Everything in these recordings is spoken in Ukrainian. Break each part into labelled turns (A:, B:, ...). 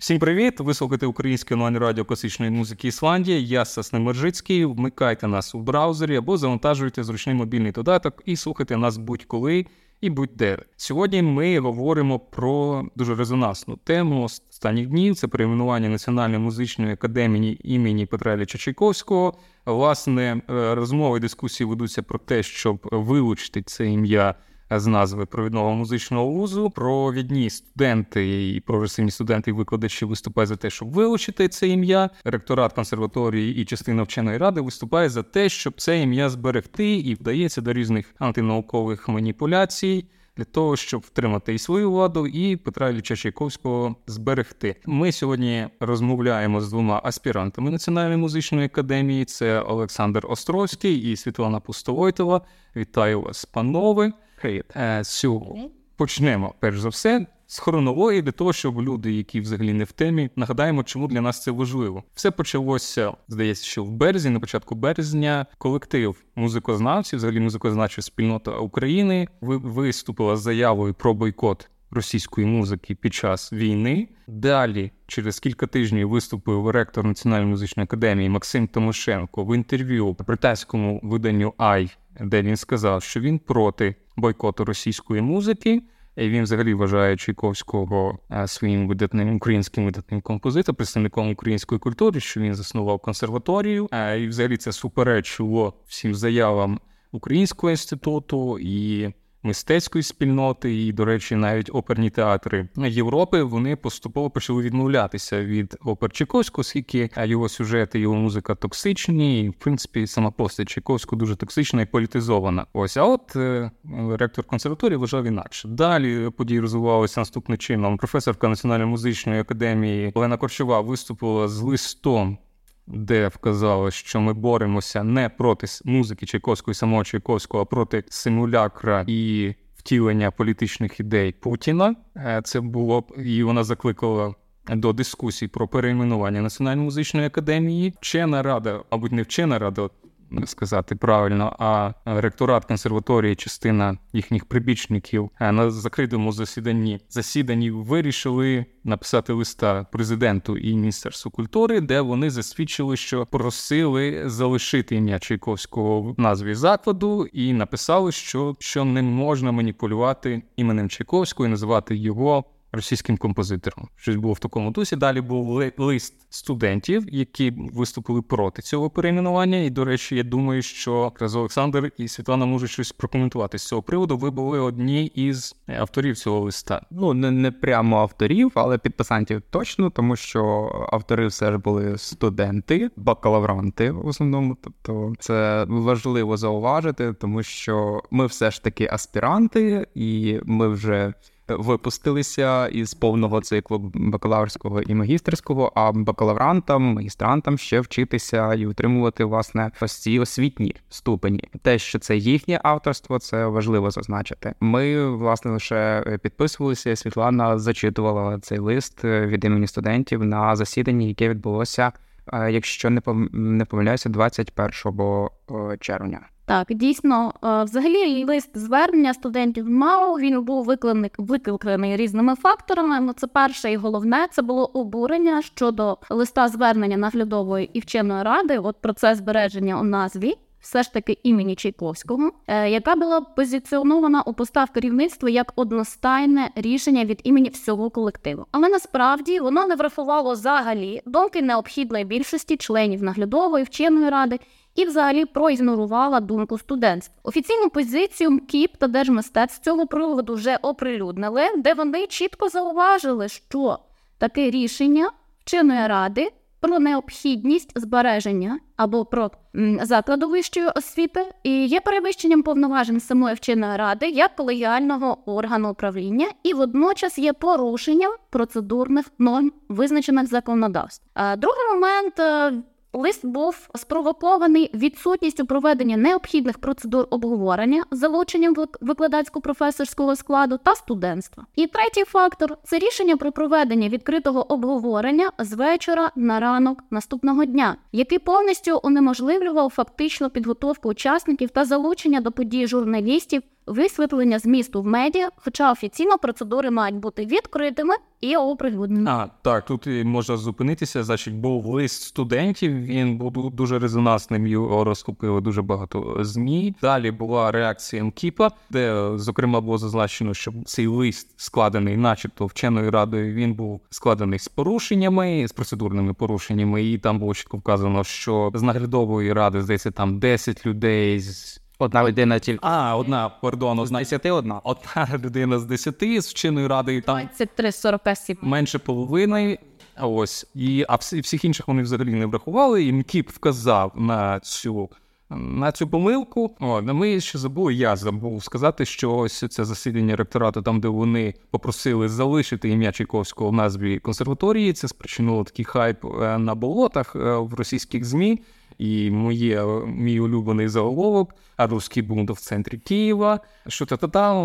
A: Всім привіт! Ви слухаєте українське онлайн радіо класичної музики Ісландія. Я Сасне Мержицький. Вмикайте нас у браузері або завантажуйте зручний мобільний додаток і слухайте нас будь-коли і будь-де. Сьогодні ми говоримо про дуже резонансну тему останніх днів. Це перейменування Національної музичної академії імені Петра Ілліча Чайковського. Власне, е, розмови і дискусії ведуться про те, щоб вилучити це ім'я з назви провідного музичного вузу. Провідні студенти і прогресивні студенти і викладачі виступають за те, щоб вилучити це ім'я. Ректорат консерваторії і частина вченої ради виступає за те, щоб це ім'я зберегти, і вдається до різних антинаукових маніпуляцій. Для того щоб втримати і свою владу, і Петра Ілліча Чайковського зберегти. Ми сьогодні розмовляємо з двома аспірантами Національної музичної академії: це Олександр Островський і Світлана Пустовойтова. Вітаю вас, панове.
B: Привіт.
A: Е, Сьогодні почнемо перш за все з хронології для того, щоб люди, які взагалі не в темі, нагадаємо, чому для нас це важливо. Все почалося, здається, що в березні, на початку березня, колектив музикознавців, взагалі музикознавча спільнота України, виступила з заявою про бойкот. Російської музики під час війни далі, через кілька тижнів, виступив ректор Національної музичної академії Максим Тимошенко в інтерв'ю британському виданню Ай, де він сказав, що він проти бойкоту російської музики. Він взагалі вважає Чайковського е, своїм видатним українським видатним композитором, представником української культури, що він заснував консерваторію. Е, і взагалі це суперечило всім заявам Українського інституту і мистецької спільноти, і, до речі, навіть оперні театри Європи вони поступово почали відмовлятися від опер Чайковського, оскільки його сюжети, його музика токсичні, і в принципі сама постать Чайковського дуже токсична і політизована. Ось а от е, ректор консерваторії вважав інакше. Далі події розвивалися наступним чином. Професорка Національної музичної академії Олена Корчова виступила з листом де вказало, що ми боремося не проти музики Чайковського і самого Чайковського, а проти симулякра і втілення політичних ідей Путіна. Е, це було і вона закликала. До дискусій про перейменування Національної музичної академії вчена рада, мабуть, не вчена рада, сказати правильно, а ректорат консерваторії, частина їхніх прибічників е, на закритому засіданні засіданні вирішили написати листа президенту і міністерству культури, де вони засвідчили, що просили залишити ім'я Чайковського в назві закладу, і написали, що, що не можна маніпулювати іменем Чайковського і називати його російським композитором. Щось було в такому дусі. Далі був лист студентів, які виступили проти цього перейменування. І, до речі, я думаю, що якраз Олександр і Світлана можуть щось прокоментувати з цього приводу. Ви були одні із авторів цього листа.
B: Ну не, не прямо авторів, але підписантів точно, тому що автори все ж були студенти, бакалавранти в основному. Тобто це важливо зауважити, тому що ми все ж таки аспіранти, і ми вже випустилися із повного циклу бакалаврського і магістерського, а бакалаврантам, магістрантам ще вчитися і отримувати власне ось ці освітні ступені. Те, що це їхнє авторство, це важливо зазначити. Ми власне лише підписувалися. Світлана зачитувала цей лист від імені студентів на засіданні, яке відбулося, якщо не помиляюся, 21 е, червня.
C: Так, дійсно, е, взагалі лист звернення студентів мав, він був викликаний, викликаний різними факторами. Ну, це перше і головне це було обурення щодо листа звернення наглядової і вченої ради. От процес збереження у назві. Все ж таки імені Чайковського, е, яка була позиціонована у постав керівництва як одностайне рішення від імені всього колективу. Але насправді воно не врахувало взагалі думки необхідної більшості членів наглядової вченої ради і взагалі проігнорувала думку студентів. Офіційну позицію КІП та Держмистецтв з цього приводу вже оприлюднили, де вони чітко зауважили, що таке рішення вченої ради. Про необхідність збереження або про закладу вищої освіти і є перевищенням повноважень самої вченої ради як колегіального органу управління, і водночас є порушенням процедурних норм, визначених законодавств. Другий момент е, Лист був спровокований відсутністю проведення необхідних процедур обговорення, залученням викладацько-професорського складу та студентства. І третій фактор це рішення про проведення відкритого обговорення з вечора на ранок наступного дня, який повністю унеможливлював фактичну підготовку учасників та залучення до подій журналістів висвітлення змісту в медіа, хоча офіційно процедури мають бути відкритими і оприлюдненими.
A: А так тут можна зупинитися. Значить, був лист студентів. Він був дуже резонансним. Його розкупили дуже багато змі. Далі була реакція МКІПа, де зокрема було зазначено, що цей лист складений, начебто, вченою радою. Він був складений з порушеннями, з процедурними порушеннями, і там було чітко вказано, що з наглядової ради здається там 10 людей з.
B: Одна людина тільки.
A: А, одна, пардон, одна десяти одна. Одна людина з десяти з вченою радою там
C: 23-40 осіб.
A: менше половини. А ось і а всі, всіх інших вони взагалі не врахували. І МКІП вказав на цю на цю помилку. О, на ми ще забули. Я забув сказати, що ось це засідання ректорату, там де вони попросили залишити ім'я Чайковського в назві консерваторії. Це спричинило такий хайп е, на болотах е, в російських змі. І моє мій улюблений заголовок, а русский бунт в центрі Києва. Що-то там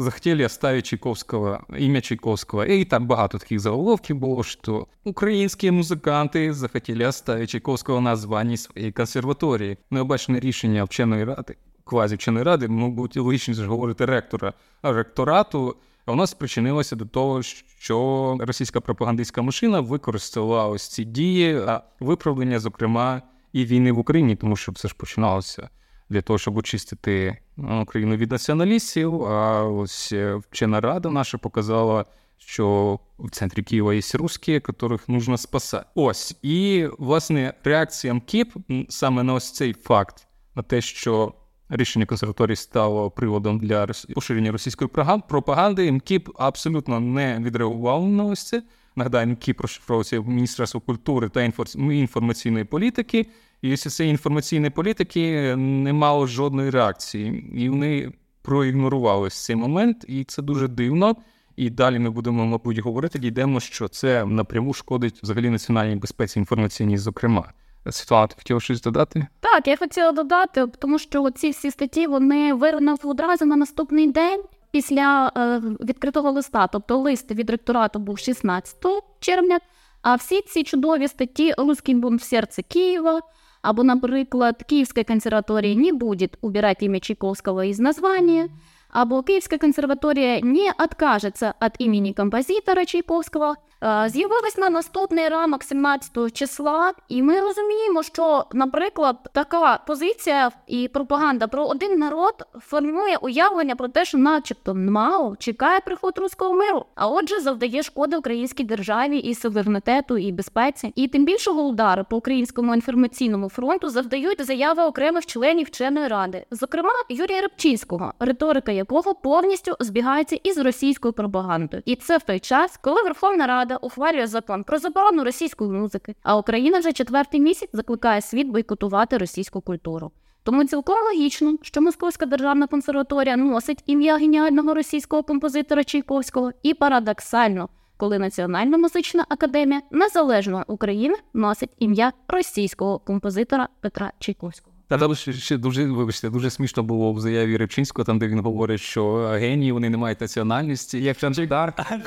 A: захотіли оставить Чайковського, ім'я Чайковського. І там багато таких заголовків було, що українські музиканти захотіли оставить Чайковського на званні своєї консерваторії. Необачне рішення вченої ради, квазі вченої ради, мабуть, лишніше говорити ректора ректорату. Воно спричинилося до того, що російська пропагандистська машина використала ось ці дії, виправлення, зокрема і війни в Україні, тому що все ж починалося для того, щоб очистити ну, Україну від націоналістів. А ось е, вчена рада наша показала, що в центрі Києва є русські, яких нужно спасати. Ось і власне реакція МКІП саме на ось цей факт, на те, що. Рішення консерваторії стало приводом для поширення російської пропаганди. МКІП абсолютно не відреагував на ось це. Нагадаю, МКІП розшифровується Міністерство культури та інформаційної політики. І ось цієї інформаційної політики не мало жодної реакції, і вони проігнорували цей момент, і це дуже дивно. І далі ми будемо, мабуть, говорити, дійдемо, що це напряму шкодить взагалі національній безпеці інформаційній, зокрема. Світлана, ти хотіла щось додати?
C: Так, я хотіла додати, тому що ці всі статті вони вирнав одразу на наступний день після е, відкритого листа. Тобто лист від ректорату був 16 червня. А всі ці чудові статті «Русский бунт в серці Києва. Або, наприклад, Київська консерваторія не буде убирати ім'я Чайковського із названня, або Київська консерваторія не откажеться від імені композитора Чайковського, з'явилась на наступний ранок 17 числа, і ми розуміємо, що, наприклад, така позиція і пропаганда про один народ формує уявлення про те, що, начебто, МАО чекає приход руського миру, а отже, завдає шкоди українській державі і суверенітету, і безпеці. І тим більшого удару по українському інформаційному фронту завдають заяви окремих членів вченої ради, зокрема Юрія Рибчинського, риторика якого повністю збігається із російською пропагандою. І це в той час, коли Верховна Рада. Рада ухвалює закон про заборону російської музики, а Україна вже четвертий місяць закликає світ бойкотувати російську культуру. Тому цілком логічно, що Московська державна консерваторія носить ім'я геніального російського композитора Чайковського, і парадоксально, коли Національна музична академія незалежної України носить ім'я російського композитора Петра Чайковського.
A: Та там ще дуже вибачте, дуже смішно було в заяві Рибчинського, там де він говорить, що генії вони не мають національності, як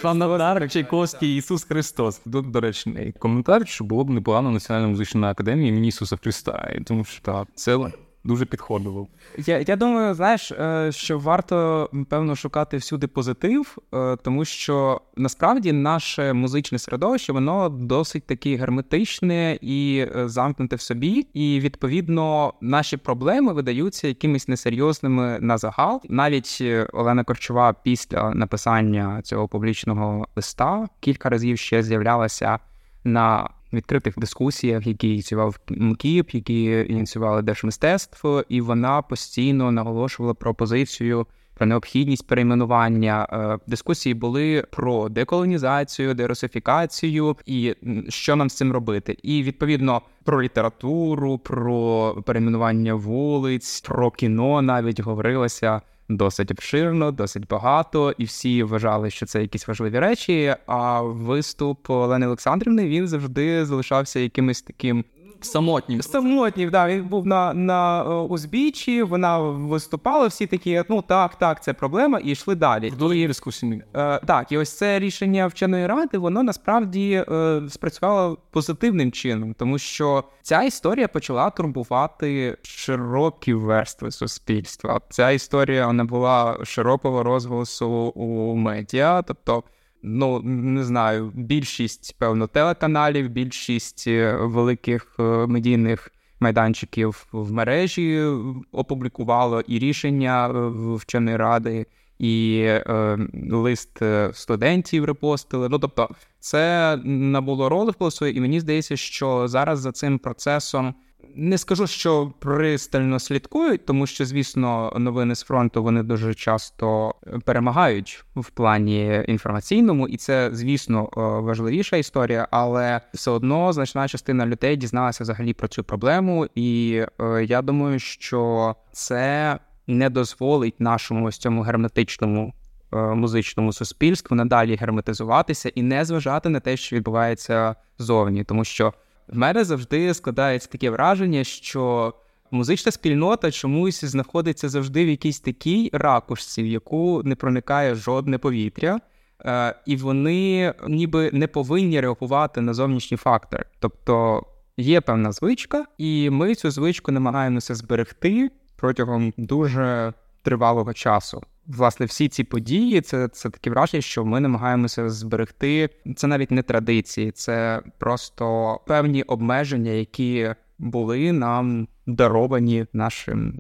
A: Чандар, Чайковський, Ісус Христос. Тут, до речі, коментар, що було б непогано Національна музична академія імені Ісуса Христа. Тому що так, це дуже підходило.
B: Я я думаю, знаєш, е, що варто певно шукати всюди позитив, е, тому що насправді наше музичне середовище воно досить таке герметичне і е, замкнуте в собі, і відповідно наші проблеми видаються якимись несерйозними на загал. Навіть Олена Корчова після написання цього публічного листа кілька разів ще з'являлася на відкритих дискусіях, які ініціював МКІП, які ініціювали Держмистецтво, і вона постійно наголошувала про позицію. Про необхідність перейменування е, дискусії були про деколонізацію, дерусифікацію і що нам з цим робити, і відповідно про літературу, про перейменування вулиць, про кіно навіть говорилося досить обширно, досить багато, і всі вважали, що це якісь важливі речі. А виступ Олени Олександрівни він завжди залишався якимось таким.
A: Самотнім.
B: Самотній, да, він був на на е, узбіччі, вона виступала, всі такі, ну так, так, це проблема, і йшли далі.
A: Вдолі дискусії.
B: Е, так, і ось це рішення вченої ради, воно насправді е, спрацювало позитивним чином, тому що ця історія почала турбувати широкі верстви суспільства. Ця історія вона була широкого розголосу у медіа, тобто ну не знаю, більшість певно телеканалів, більшість е, великих е, медійних майданчиків в мережі опублікувало і рішення е, вченої ради. І е, лист студентів репостили. Ну тобто, це набуло розголосу, і мені здається, що зараз за цим процесом не скажу, що пристально слідкують, тому що, звісно, новини з фронту вони дуже часто перемагають в плані інформаційному, і це, звісно, важливіша історія, але все одно значна частина людей дізналася взагалі про цю проблему, і е, я думаю, що це не дозволить нашому ось цьому герметичному. Е, музичному суспільству надалі герметизуватися і не зважати на те, що відбувається зовні, тому що в мене завжди складається таке враження, що музична спільнота чомусь знаходиться завжди в якійсь такій ракушці, в яку не проникає жодне повітря, е, і вони ніби не повинні реагувати на зовнішні фактори. Тобто є певна звичка, і ми цю звичку намагаємося зберегти протягом дуже тривалого часу власне всі ці події, це це таке враження, що ми намагаємося зберегти. Це навіть не традиції, це просто певні обмеження, які були нам даровані нашим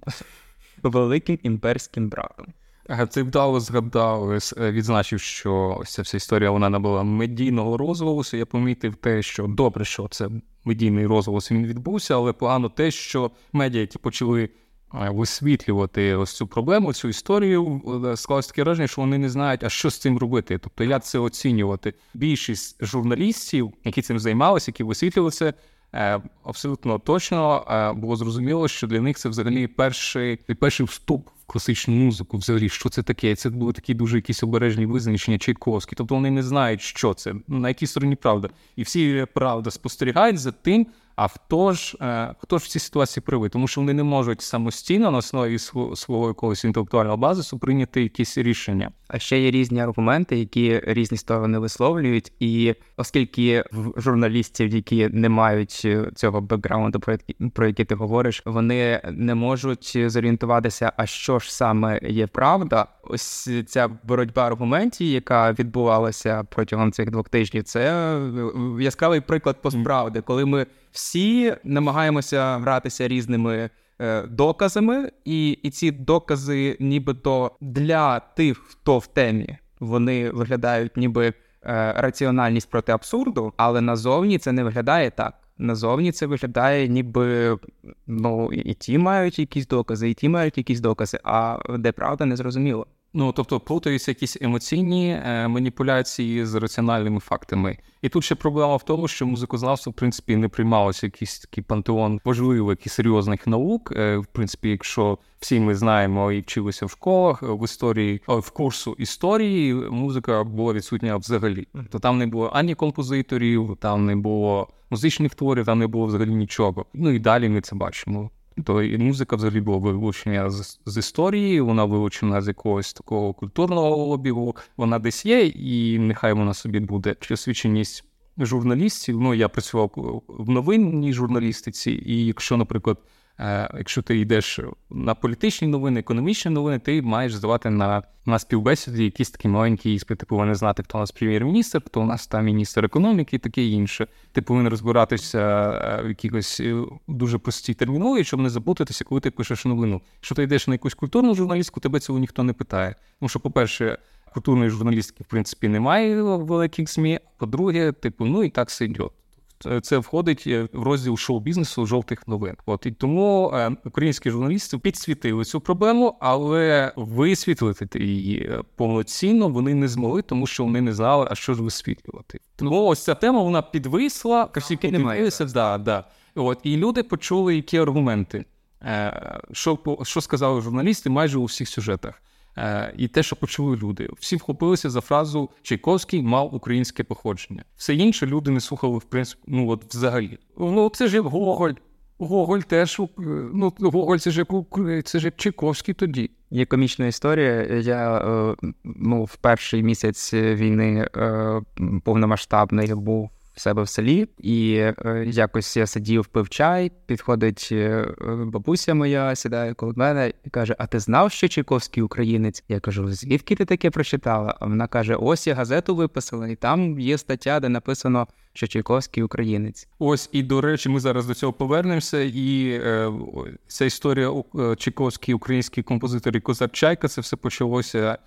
B: великим імперським братом.
A: Ти вдало згадав, е, відзначив, що ось ця вся історія вона набула медійного розголосу. Я помітив те, що добре, що це медійний розголос він відбувся, але погано те, що медіа, які почали висвітлювати ось цю проблему, цю історію, е, склалось таке враження, що вони не знають, а що з цим робити. Тобто, як це оцінювати? Більшість журналістів, які цим займалися, які висвітлювали це, е, абсолютно точно е, було зрозуміло, що для них це взагалі перший перший вступ в класичну музику. Взагалі, що це таке? Це були такі дуже якісь обережні визначення Чайковські. Тобто вони не знають, що це, на якій стороні правда. І всі правда спостерігають за тим. А хто ж е, хто ж в цій ситуації правий? Тому що вони не можуть самостійно на основі свого, якогось інтелектуального базису прийняти якісь рішення.
B: А ще є різні аргументи, які різні сторони висловлюють, і оскільки в журналістів, які не мають е, цього бекграунду, про який, який ти говориш, вони не можуть зорієнтуватися, а що ж саме є правда. Ось ця боротьба аргументів, яка відбувалася протягом цих двох тижнів, це е, яскравий приклад постправди, коли ми всі намагаємося гратися різними е, доказами, і, і ці докази, нібито для тих, хто в темі, вони виглядають ніби е, раціональність проти абсурду, але назовні це не виглядає так. Назовні це виглядає, ніби ну і ті мають якісь докази, і ті мають якісь докази, а де правда не зрозуміло.
A: Ну тобто плутаються якісь емоційні е, маніпуляції з раціональними фактами. І тут ще проблема в тому, що музикознавство в принципі не приймалося якийсь такий пантеон важливих і серйозних наук. Е, в принципі, якщо всі ми знаємо і вчилися в школах в історії в курсу історії, музика була відсутня взагалі. То там не було ані композиторів, там не було музичних творів, там не було взагалі нічого. Ну і далі ми це бачимо то і музика взагалі була вилучена з, з історії, вона вилучена з якогось такого культурного обігу. Вона десь є, і нехай вона собі буде освіченість журналістів. Ну я працював в новинній журналістиці, і якщо, наприклад. Е, якщо ти йдеш на політичні новини, економічні новини, ти маєш здавати на на співбесіді якісь такі маленькі іспити. Ти повинен знати, хто у нас прем'єр-міністр, хто у нас там міністр економіки і таке інше. Ти повинен розбиратися е, в якихось е, дуже простій терміновій, щоб не заплутатися, коли ти пишеш новину. Якщо ти йдеш на якусь культурну журналістку, тебе цього ніхто не питає. Тому що, по-перше, культурної журналістики в принципі немає в великих ЗМІ. По-друге, типу, ну і так йде. Це входить е, в розділ шоу-бізнесу жовтих новин. От і тому е, українські журналісти підсвітили цю проблему, але висвітлити її е, повноцінно вони не змогли, тому що вони не знали, а що ж висвітлювати. Тому ось ця тема вона підвисла, всі немає. Да, да. От і люди почули, які аргументи, що що сказали журналісти майже у всіх сюжетах. Е, і те, що почули люди. Всі вхопилися за фразу Чайковський мав українське походження. Все інше люди не слухали в принципі, ну от взагалі. Ну це ж Гоголь. Гоголь теж ну Гоголь це ж це ж Чайковський тоді.
B: Є комічна історія. Я е, ну, в перший місяць війни е, повномасштабний був себе в селі, і е, якось я сидів, пив чай, підходить е, бабуся моя, сідає коло мене і каже: А ти знав, що Чайковський українець? Я кажу, звідки ти таке прочитала? А вона каже: Ось я газету виписала, і там є стаття, де написано. Що Чайковський українець,
A: ось і до речі, ми зараз до цього повернемося. І е, ця історія е, Чайковський український композитор і Козак Чайка, це все почалося Е,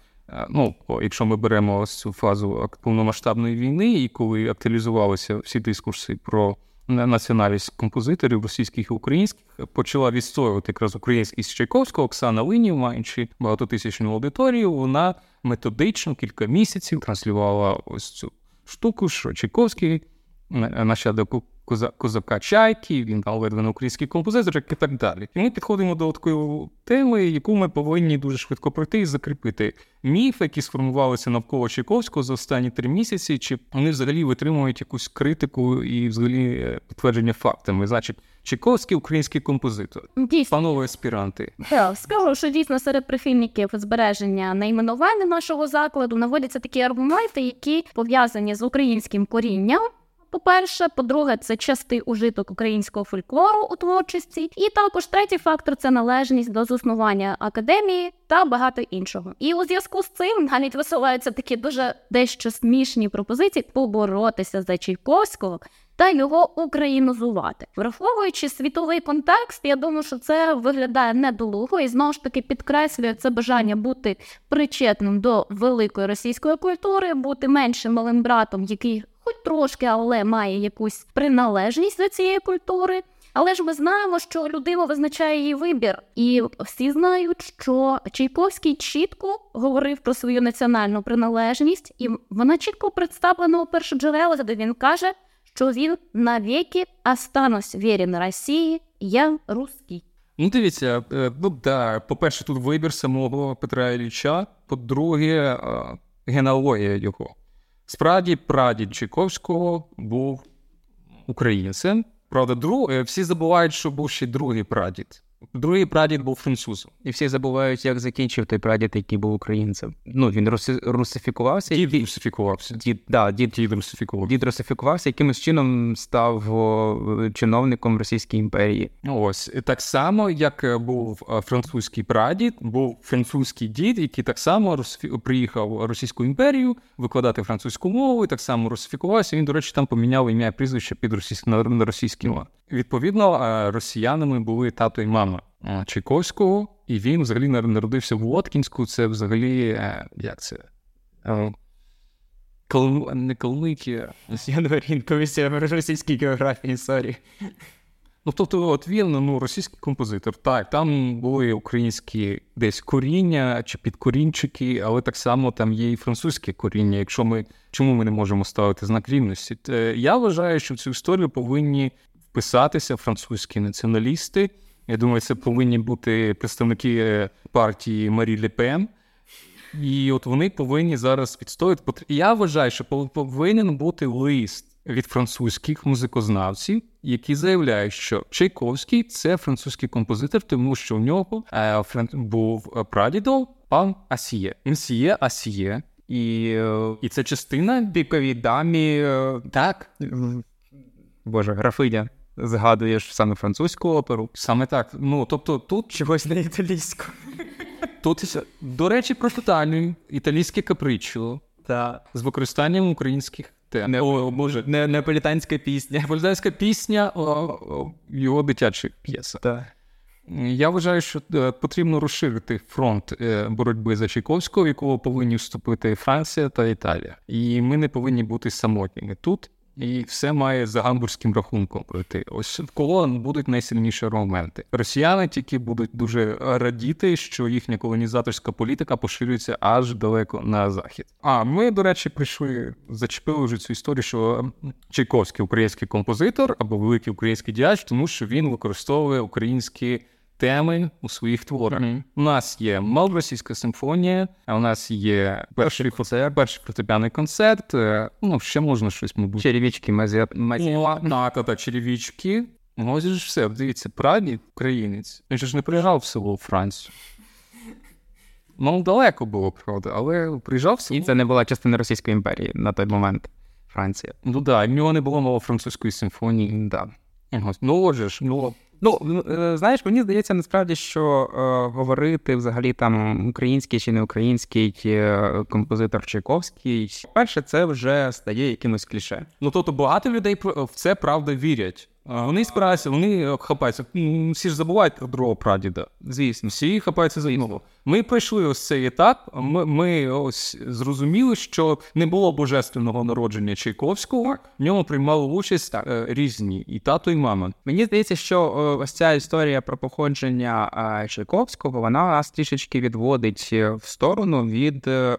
A: ну, якщо ми беремо цю фазу повномасштабної війни, і коли актуалізувалися всі дискурси про національність композиторів російських і українських, почала відстоювати якраз українськість Чайковського Оксана Линів, маючи багатотисячну аудиторію, вона методично кілька місяців транслювала ось цю штуку, що Чайковський нащадок козака Чайки, він видвине український композитор і так далі. І ми підходимо до такої теми, яку ми повинні дуже швидко пройти і закріпити. Міф, які сформувалися навколо Чайковського за останні три місяці, чи вони взагалі витримують якусь критику і взагалі е, підтвердження фактами. Значить, Чайковський український композитор.
C: Дійсно.
A: Панове аспіранти.
C: Скажу, що дійсно серед прихильників збереження найменування нашого закладу наводяться такі аргументи, які пов'язані з українським корінням. По-перше, по-друге, це частий ужиток українського фольклору у творчості, і також третій фактор це належність до заснування академії та багато іншого. І у зв'язку з цим навіть висуваються такі дуже дещо смішні пропозиції поборотися за Чайковського та його українізувати, враховуючи світовий контекст, я думаю, що це виглядає недолуго і знову ж таки підкреслює це бажання бути причетним до великої російської культури, бути меншим малим братом, який хоч трошки, але має якусь приналежність до цієї культури. Але ж ми знаємо, що людина визначає її вибір, і всі знають, що Чайковський чітко говорив про свою національну приналежність, і вона чітко представлена у першоджерелах, де він каже, що він навіки останусь вірен Росії, я русський.
A: Ну, дивіться, е, ну да, по-перше, тут вибір самого Петра Ілліча, по-друге, е, генеалогія його. Справді, прадід Чайковського був українцем. Правда, друг... Е, всі забувають, що був ще другий прадід. Другий прадід був французом.
B: І всі забувають, як закінчив той прадід, який був українцем. Ну, він руси... русифікувався.
A: Дід русифікувався.
B: Дід, да, дід, дід русифікувався. Дід русифікувався, якимось чином став о, чиновником Російської імперії.
A: Ось так само, як е, був е, французький прадід, був французький дід, який так само русифі... приїхав в Російську імперію викладати французьку мову, і так само русифікувався. Він, до речі, там поміняв ім'я і прізвище під російськ... на російський. Відповідно, е, росіянами були тато і мама Чайковського, і він взагалі народився в Воткінську. Це взагалі е, як це? Кол... Не Калмики.
B: Я російській географії, сорі.
A: Ну, тобто, от він ну, російський композитор. Так, там були українські десь коріння чи підкорінчики, але так само там є і французьке коріння. Якщо ми чому ми не можемо ставити знак рівності? Я вважаю, що в цю історію повинні вписатися французькі націоналісти. Я думаю, це повинні бути представники е, партії Марі Лепен. І от вони повинні зараз відстояти. Я вважаю, що повинен бути лист від французьких музикознавців, які заявляють, що Чайковський це французький композитор, тому що в нього е, був прадідом пан Асіє. Мсіє Асіє. І е, і це частина
B: піковій дамі. Е,
A: так.
B: Боже, графиня згадуєш саме французьку оперу.
A: Саме так. Ну тобто тут
B: чогось не італійську.
A: Тут, до речі, про тотальну італійське капричо
B: та
A: з використанням українських тем.
B: Не, о, Боже, не, неаполітанська пісня.
A: Неаполітанська пісня о, о, його дитяча п'єса.
B: Так.
A: Я вважаю, що е, потрібно розширити фронт е, боротьби за Чайковського, в якого повинні вступити Франція та Італія. І ми не повинні бути самотніми тут і все має за гамбурзьким рахунком пройти. Ось в колон будуть найсильніші аргументи. Росіяни тільки будуть дуже радіти, що їхня колонізаторська політика поширюється аж далеко на захід. А ми, до речі, прийшли, зачепили вже цю історію, що Чайковський український композитор або великий український діяч, тому що він використовує українські теми у своїх творах. Mm-hmm. У нас є малоросійська симфонія, а у нас є перший концерт, перший фортепіаний концерт. Е, ну, ще можна щось, мабуть.
B: Черевічки, мазі...
A: Так, та черевічки. Ну, ось ж все, дивіться, прадід українець. Він ж не приїжджав в село Францію. Ну, далеко було, правда, але приїжджав в село.
B: І це не була частина Російської імперії на той момент. Франція.
A: Ну так, да, в нього не було ново французької симфонії.
B: Да.
A: Ну, отже ж, ну.
B: Ну, е, знаєш, мені здається, насправді, що е, говорити взагалі там український чи не український е, композитор Чайковський, перше, це вже стає якимось кліше.
A: Ну тобто багато людей в це правда вірять. Вони спираються, вони хапаються. Всі ж забувають про другого прадіда. Звісно, всі хапаються за інного. Ми пройшли ось цей етап. Ми ми ось зрозуміли, що не було божественного народження Чайковського. В ньому приймали участь так. Е, різні і тато, і мама.
B: Мені здається, що ось ця історія про походження Чайковського вона нас трішечки відводить в сторону від е,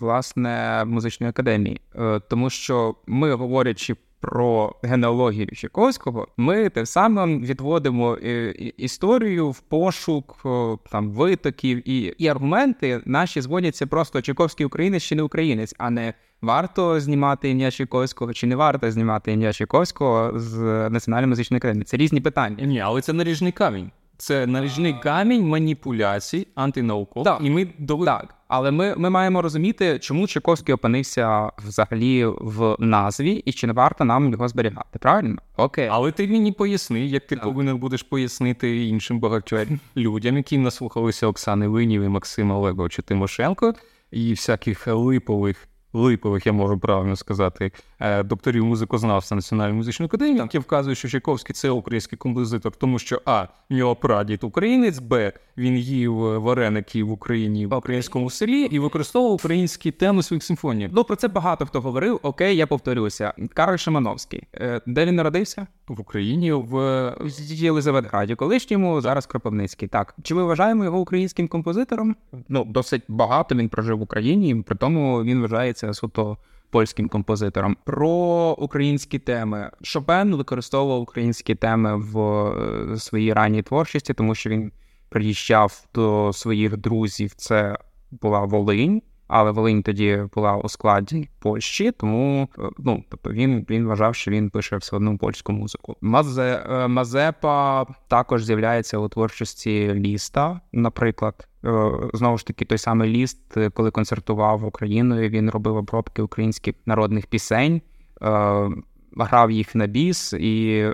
B: власне музичної академії, е, тому що ми говорячи про генеалогію Чайковського, ми тим самим відводимо е, історію в пошук там витоків і і аргументи наші зводяться просто Чайковський українець чи не українець, а не варто знімати ім'я Чайковського чи не варто знімати ім'я Чайковського з національної музичної академії. Це різні питання.
A: Ні, але це наріжний камінь. Це наріжний камінь маніпуляцій, антинаукових.
B: Так. І ми до так. Але ми ми маємо розуміти, чому Чайковський опинився взагалі в назві, і чи не варто нам його зберігати. Правильно?
A: Окей. Але ти мені поясни, як ти так. повинен будеш пояснити іншим багатьом людям, які наслухалися Оксани Винів і Максима Олеговича Тимошенко і всяких липових липових, я можу правильно сказати, е, докторів музикознавства Національної музичної академії, які вказують, що Чайковський це український композитор, тому що а в нього прадід українець, б він їв вареники в Україні в українському селі і використовував українські теми своїх симфоній.
B: Ну про це багато хто говорив. Окей, я повторюся. Карл Шимановський. Е, де він народився?
A: В Україні в
B: Єлизаветграді, колишньому зараз Кропивницький. Так чи ми вважаємо його українським композитором? Ну досить багато він прожив в Україні, при тому він вважається суто польським композитором. Про українські теми Шопен використовував українські теми в е, своїй ранній творчості, тому що він приїжджав до своїх друзів. Це була Волинь але Волинь тоді була у складі Польщі, тому е, ну тобто він він вважав, що він пише все одну польську музику. Мазе е, Мазепа також з'являється у творчості ліста. Наприклад, знову ж таки, той самий ліст, коли концертував Україною, він робив обробки українських народних пісень, грав їх на біс і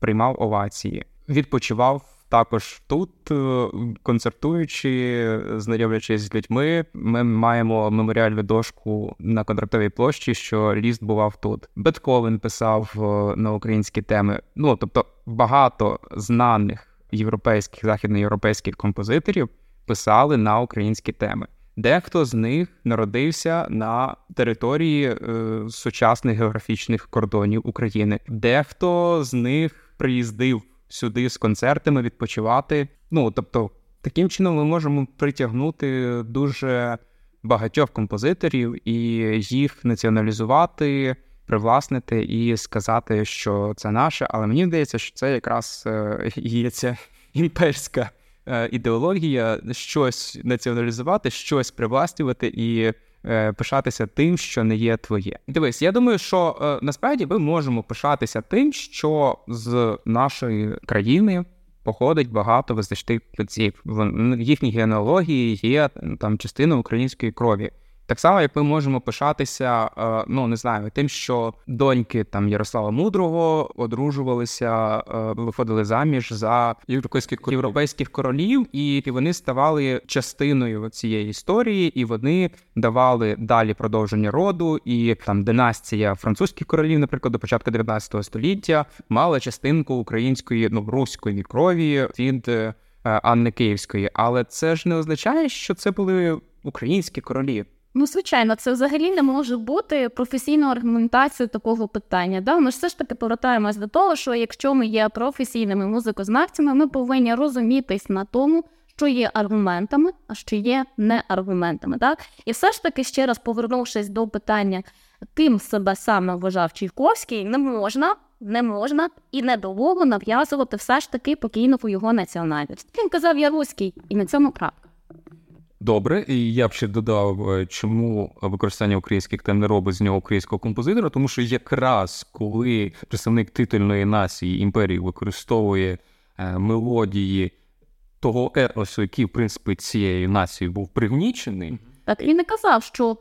B: приймав овації. Відпочивав також тут, е, концертуючи, знайомлячись з людьми, ми маємо меморіальну дошку на контрактовій площі, що ліст бував тут. Бетховен писав е, на українські теми. Ну тобто, багато знаних європейських західноєвропейських композиторів писали на українські теми. Дехто з них народився на території е, сучасних географічних кордонів України, дехто з них приїздив сюди з концертами відпочивати. Ну тобто, таким чином ми можемо притягнути дуже багатьох композиторів і їх націоналізувати, привласнити і сказати, що це наше. Але мені здається, що це якраз е, є ця імперська ідеологія щось націоналізувати, щось привласнювати і. Е, пишатися тим, що не є твоє. Дивись, я думаю, що е, насправді ми можемо пишатися тим, що з нашої країни. Походить багато визначних лиців. В їхній генеалогії є там частина української крові. Так само, як ми можемо пишатися, е, ну не знаю, тим, що доньки там Ярослава Мудрого одружувалися, е, виходили заміж за європейських європейських королів, і вони ставали частиною цієї історії, і вони давали далі продовження роду. І там династія французьких королів, наприклад, до початку 19 століття, мала частинку української ну руської крові від е, Анни Київської. Але це ж не означає, що це були українські королі.
C: Ну, звичайно, це взагалі не може бути професійною аргументацією такого питання. Да? Ми ж все ж таки повертаємось до того, що якщо ми є професійними музикознавцями, ми повинні розумітись на тому, що є аргументами, а що є не аргументами. Так? І все ж таки, ще раз повернувшись до питання, ким себе саме вважав Чайковський, не можна не можна і не довго нав'язувати все ж таки покійного його національність. Він казав, я руський, і на цьому крапка.
A: Добре, і я б ще додав, е, чому використання українських тем не робить з нього українського композитора, тому що якраз коли представник титульної нації імперії використовує е, мелодії того етносу, який в принципі цією нацією був пригнічений,
C: так він не казав, що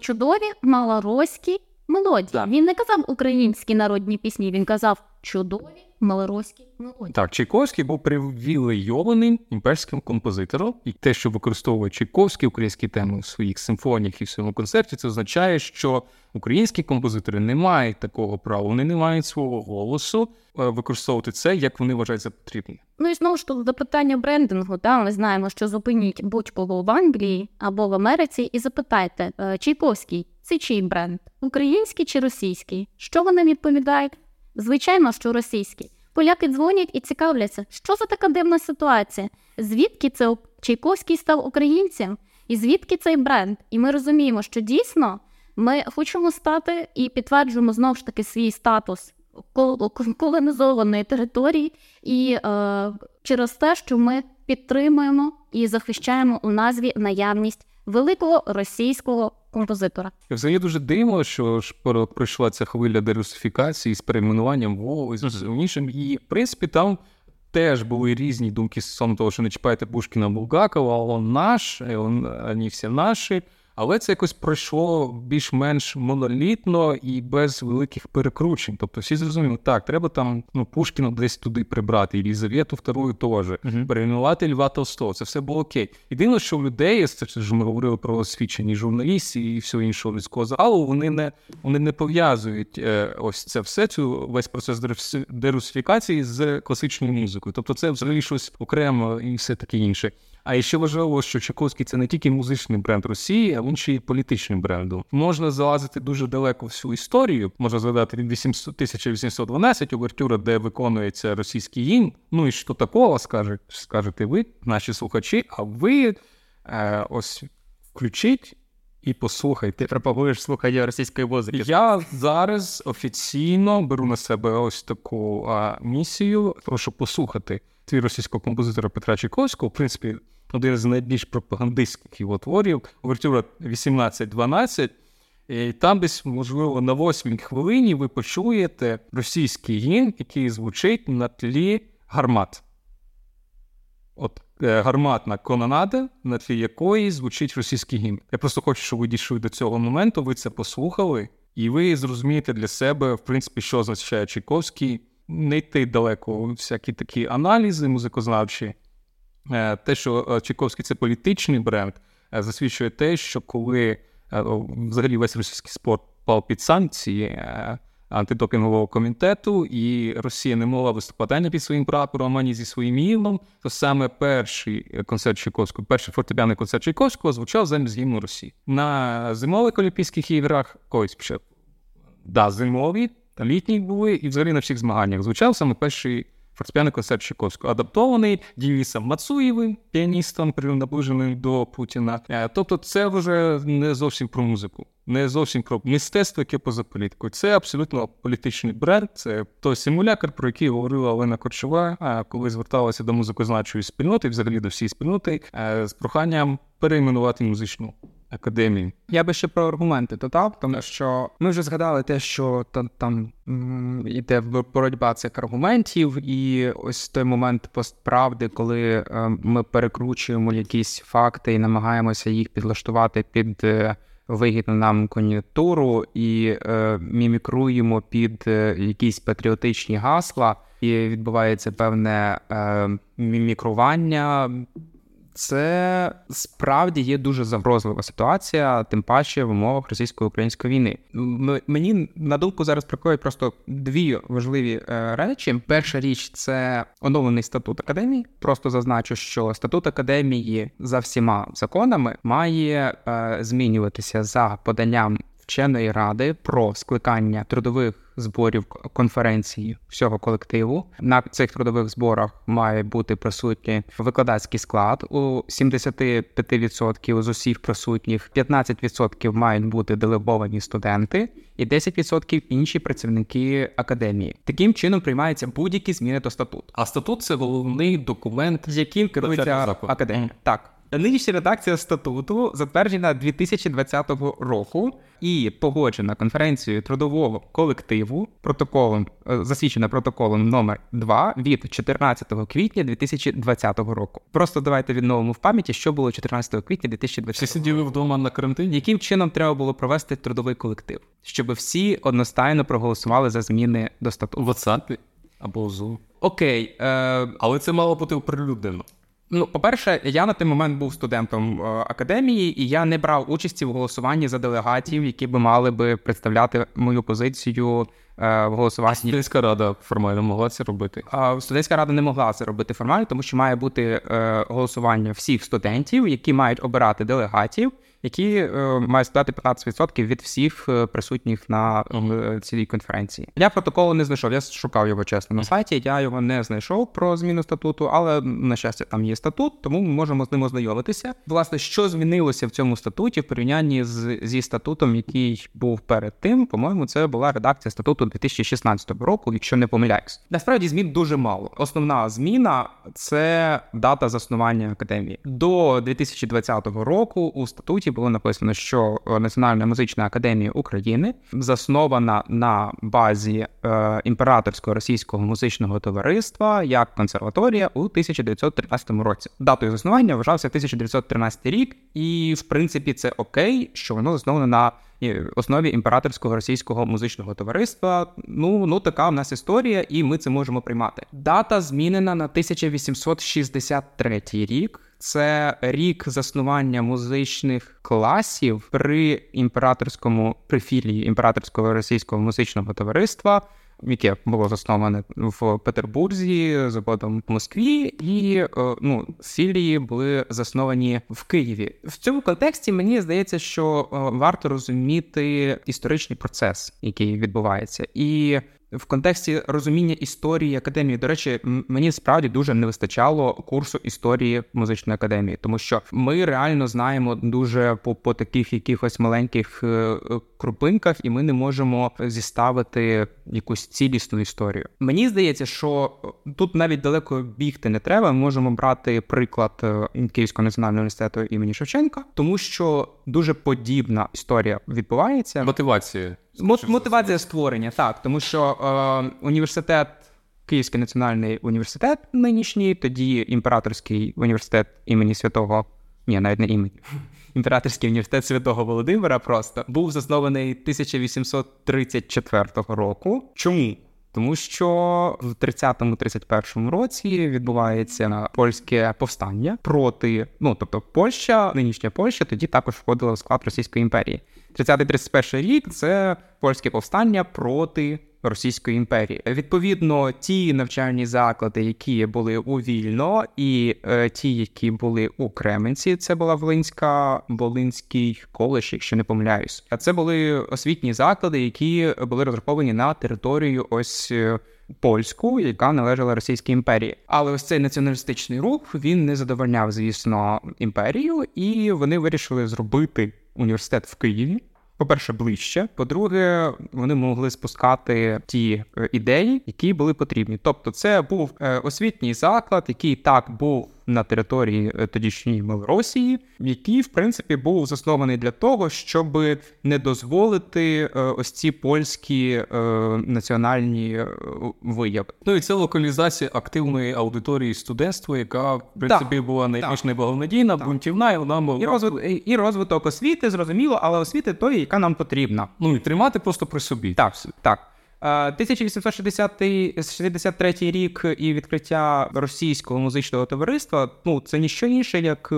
C: чудові малороські мелодії. Так. Він не казав українські народні пісні, він казав чудові малороські мелодії.
A: Так, Чайковський був привілейованим імперським композитором, і те, що використовує Чайковський українські теми у своїх симфоніях і в своєму концерті, це означає, що українські композитори не мають такого права, вони не мають свого голосу е, використовувати це, як вони вважають за потрібне.
C: Ну і знову ж тут запитання брендингу. Та ми знаємо, що зупиніть будь-кого в Англії або в Америці, і запитайте, е, Чайковський це чий бренд? Український чи російський? Що вони відповідають? Звичайно, що російський. Поляки дзвонять і цікавляться, що за така дивна ситуація, звідки це Чайковський став українцем, і звідки цей бренд? І ми розуміємо, що дійсно ми хочемо стати і підтверджуємо знову ж таки свій статус колонізованої території, і е, через те, що ми підтримуємо і захищаємо у назві наявність великого російського композитора.
A: Взагалі дуже дивно, що ж пройшла ця хвиля дерусифікації з перейменуванням Вову і з іншим. І в принципі там. Теж були різні думки стосовно того, що не чіпайте Пушкіна Булгакова, а он наш, вони всі наші. Але це якось пройшло більш-менш монолітно і без великих перекручень. Тобто всі зрозуміли, так, треба там ну, Пушкіна десь туди прибрати, і Лізавету вторую теж, uh-huh. перейменувати Льва Толстого. Це все було окей. Єдине, що в людей, це ж ми говорили про освічені журналістів і всього іншого людського залу, вони не вони не пов'язують е, ось це все, цю весь процес дерусифікації з класичною музикою. Тобто це взагалі щось окремо і все таке інше. А ще важливо, що Чайковський це не тільки музичний бренд Росії, а він ще й політичним брендом. Можна залазити дуже далеко всю історію. Можна згадати 1812 увертюра, де виконується російський гімн. Ну і що такого скаже, скажете ви, наші слухачі? А ви е, ось включіть. І послухайте.
B: Ти пропагуєш слухання російської музики.
A: Я зараз офіційно беру на себе ось таку а, місію. Прошу послухати твір російського композитора Петра Чайковського. В принципі, один з найбільш пропагандистських його творів, овертюра 18-12. І Там десь, можливо, на восьмій хвилині ви почуєте російський гімн, який звучить на тлі гармат. От е, гарматна кононада, на тлі якої звучить російський гімн. Я просто хочу, щоб ви дійшли до цього моменту, ви це послухали, і ви зрозумієте для себе, в принципі, що означає Чайковський, не йти далеко всякі такі аналізи музикознавчі. Е, те, що е, Чайковський це політичний бренд, е, засвідчує те, що коли взагалі весь російський спорт пав під санкції антидопінгового комітету, і Росія не могла виступати під своїм прапором, ані зі своїм гімном, то саме перший концерт Чайковського, перший фортепіаний концерт Чайковського звучав замість гімну Росії. На зимових Олімпійських іграх колись ще да, зимові, літні були, і взагалі на всіх змаганнях звучав саме перший фортепіаний концерт Чайковського, адаптований Дівісом Мацуєвим, піаністом, наближеним до Путіна. Е, тобто, це вже не зовсім про музику, не зовсім про мистецтво, яке поза політикою. Це абсолютно політичний бренд. Це той симулякр, про який говорила Олена Корчова, коли зверталася до музикознавчої спільноти, взагалі до всієї спільноти, е, з проханням перейменувати музичну академії.
B: Я би ще про аргументи додав, тому що ми вже згадали те, що там там йде боротьба цих аргументів, і ось той момент постправди, коли е, ми перекручуємо якісь факти і намагаємося їх підлаштувати під. Е, вигідну нам кон'юнктуру і е, мімікруємо під е, якісь патріотичні гасла, і відбувається певне е, мімікрування це справді є дуже загрозлива ситуація, тим паче в умовах російсько-української війни. Мені на думку зараз приходять просто дві важливі е, речі. Перша річ це оновлений статут академії. Просто зазначу, що статут академії за всіма законами має е, змінюватися за поданням вченої ради про скликання трудових зборів конференції всього колективу. На цих трудових зборах має бути присутній викладацький склад у 75% з усіх присутніх, 15% мають бути делеговані студенти. І 10% інші працівники академії. Таким чином приймаються будь-які зміни до статуту.
A: А статут це головний документ,
B: яким керується академія. Так. Нинішня редакція статуту затверджена 2020 року і погоджена конференцією трудового колективу протоколом, е, засвідчена протоколом номер 2 від 14 квітня 2020 року. Просто давайте відновимо в пам'яті, що було 14 квітня 2020
A: Всі сиділи вдома на карантині.
B: Яким чином треба було провести трудовий колектив, щоб всі одностайно проголосували за зміни до статуту?
A: В WhatsApp або в Zoom.
B: Окей, е...
A: але це мало бути оприлюднено.
B: Ну, по-перше, я на той момент був студентом е, академії, і я не брав участі в голосуванні за делегатів, які би мали би представляти мою позицію е, в голосуванні.
A: Студентська рада формально могла це робити.
B: А студентська рада не могла це робити формально, тому що має бути е, голосування всіх студентів, які мають обирати делегатів які е, мають складати 15% від всіх е, присутніх на е, цій конференції. Я протоколу не знайшов. Я шукав його чесно на сайті. Я його не знайшов про зміну статуту, але на щастя там є статут, тому ми можемо з ним ознайомитися. Власне, що змінилося в цьому статуті в порівнянні з зі статутом, який був перед тим. По-моєму, це була редакція статуту 2016 року, якщо не помиляюсь. Насправді змін дуже мало. Основна зміна це дата заснування академії до 2020 року. У статуті статті було написано, що е, Національна музична академія України заснована на базі е, імператорського російського музичного товариства як консерваторія у 1913 році. Датою заснування вважався 1913 рік, і в принципі це окей, що воно засноване на основі імператорського російського музичного товариства. Ну ну така в нас історія, і ми це можемо приймати. Дата змінена на 1863 рік. Це рік заснування музичних класів при імператорському при філії імператорського російського музичного товариства, яке було засноване в Петербурзі, згодом в Москві, і е, ну філії були засновані в Києві. В цьому контексті мені здається, що е, варто розуміти історичний процес, який відбувається, і в контексті розуміння історії академії. До речі, мені справді дуже не вистачало курсу історії музичної академії, тому що ми реально знаємо дуже по по таких якихось маленьких е, е, крупинках, і ми не можемо зіставити якусь цілісну історію. Мені здається, що е, тут навіть далеко бігти не треба. Ми можемо брати приклад Київського національного університету імені Шевченка, тому що дуже подібна історія відбувається.
A: Мотивація.
B: Мотивація створення, так, тому що е, університет, Київський національний університет нинішній, тоді імператорський університет імені святого, ні, навіть не імені. Імператорський університет Святого Володимира просто був заснований 1834 року. Чому? Тому що в 30-31 році відбувається польське повстання проти, ну тобто Польща, нинішня Польща, тоді також входила в склад Російської імперії. 30-31 рік це польське повстання проти Російської імперії. Відповідно, ті навчальні заклади, які були у Вільно, і е, ті, які були у Кременці, це була Волинська Волинський коледж, якщо не помиляюсь. А це були освітні заклади, які були розраховані на територію ось. Е, польську, яка належала Російській імперії, але ось цей націоналістичний рух він не задовольняв, звісно, імперію, і вони вирішили зробити університет в Києві. По-перше, ближче. По-друге, вони могли спускати ті е, ідеї, які були потрібні. Тобто, це був е, освітній заклад, який так був на території е, тодішньої Малоросії, який в принципі був заснований для того, щоб не дозволити е, ось ці польські е, національні вияви.
A: Ну і це локалізація активної аудиторії студентства, яка в принципі
B: так,
A: була найбільш неблагонадійна, бунтівна, і вона
B: могла... і розвиток, і розвиток освіти, зрозуміло, але освіти тої, яка нам потрібна.
A: Ну і тримати просто при собі.
B: Так, так. 1863 рік і відкриття російського музичного товариства ну це ніщо інше, як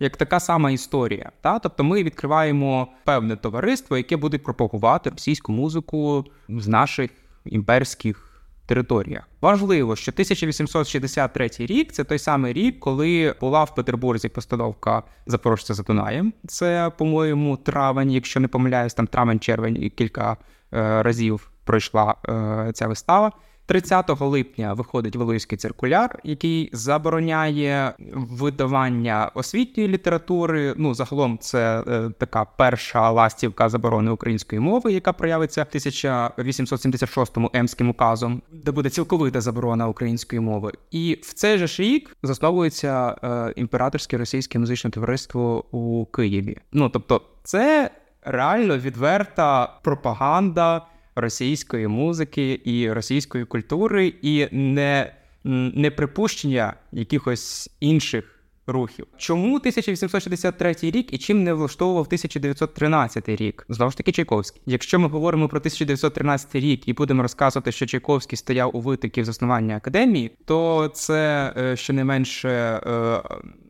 B: як така сама історія. Та? Тобто ми відкриваємо певне товариство, яке буде пропагувати російську музику з наших імперських територіях. Важливо, що 1863 рік це той самий рік, коли була в Петербурзі постановка Запорожця за Дунаєм. Це, по-моєму, травень, якщо не помиляюсь, там травень-червень і кілька е, разів пройшла е, ця вистава. 30 липня виходить Валуївський циркуляр, який забороняє видавання освітньої літератури. Ну, загалом, це е, така перша ластівка заборони української мови, яка проявиться 1876-му Емським указом, де буде цілковита заборона української мови. І в цей же ж рік засновується е, імператорське російське музичне товариство у Києві. Ну тобто, це реально відверта пропаганда російської музики і російської культури, і не, не припущення якихось інших рухів. Чому 1863 рік і чим не влаштовував 1913 рік? Знову ж таки, Чайковський. Якщо ми говоримо про 1913 рік і будемо розказувати, що Чайковський стояв у витоків заснування академії, то це е, щонайменше е,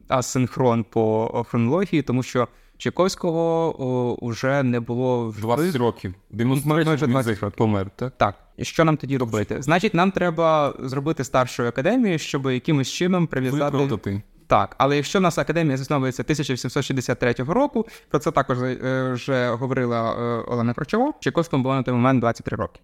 B: асинхрон по хронології, тому що. Чайковського о, уже не було
A: 20 років. Майже 20 років помер, так?
B: Так. І що нам тоді робити? Значить, нам треба зробити старшу академію, щоб якимось чином прив'язати. Так, але якщо в нас академія засновується 1863 року, про це також е, вже говорила е, Олена Крочова. Чайковському було на той момент 23 роки.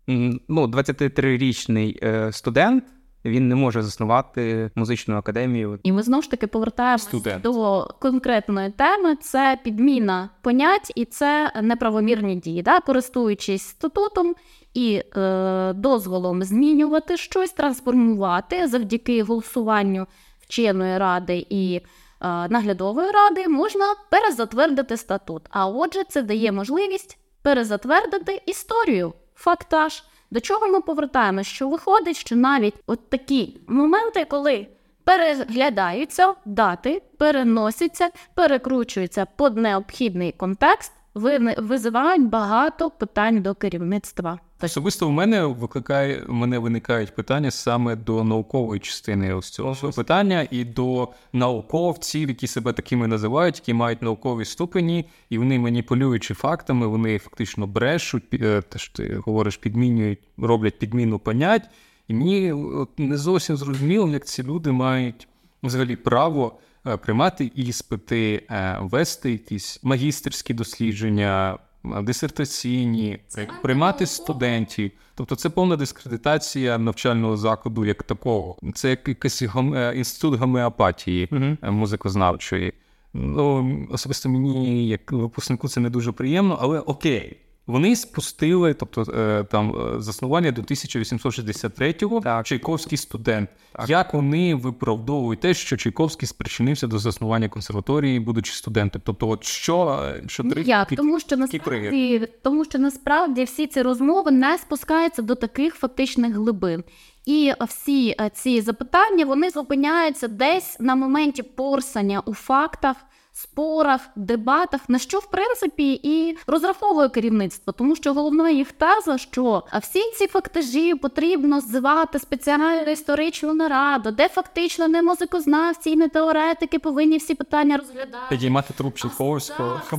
B: Ну, 23-річний е, студент він не може заснувати музичну академію.
C: І ми знову ж таки повертаємося до конкретної теми: це підміна понять і це неправомірні дії, да? користуючись статутом і е, дозволом змінювати щось, трансформувати завдяки голосуванню вченої ради і. Е, наглядової ради можна перезатвердити статут. А отже, це дає можливість перезатвердити історію, фактаж. До чого ми повертаємося? Що виходить, що навіть от такі моменти, коли переглядаються дати, переносяться, перекручуються під необхідний контекст, визивають багато питань до керівництва.
A: Особисто в мене викликає мене виникають питання саме до наукової частини ось цього питання і до науковців, які себе такими називають, які мають наукові ступені, і вони маніпулюючи фактами, вони фактично брешуть, е, те що ти говориш, підмінюють, роблять підміну понять. І мені от не зовсім зрозуміло, як ці люди мають взагалі право. Е, приймати іспити, е, вести якісь магістерські дослідження, дисертаційні, приймати студентів. Тобто це повна дискредитація навчального закладу як такого. Це як якийсь гом... інститут гомеопатії uh-huh. музикознавчої. Ну, Особисто мені, як випускнику, це не дуже приємно, але окей. Вони спустили, тобто е, там е, заснування до 1863-го так. Чайковський студент. Так. Як вони виправдовують те, що Чайковський спричинився до заснування консерваторії, будучи студентом? Тобто, от що е, що
C: Як? тому що насправді тому, що насправді всі ці розмови не спускаються до таких фактичних глибин. І всі ці запитання вони зупиняються десь на моменті порсання у фактах спорах, дебатах, на що в принципі і розраховує керівництво, тому що головна їх теза, що всі ці фактажі потрібно звати спеціальну історичну нараду, де фактично не музикознавці і не теоретики повинні всі питання розглядати.
A: Підіймати трубчі Ковського,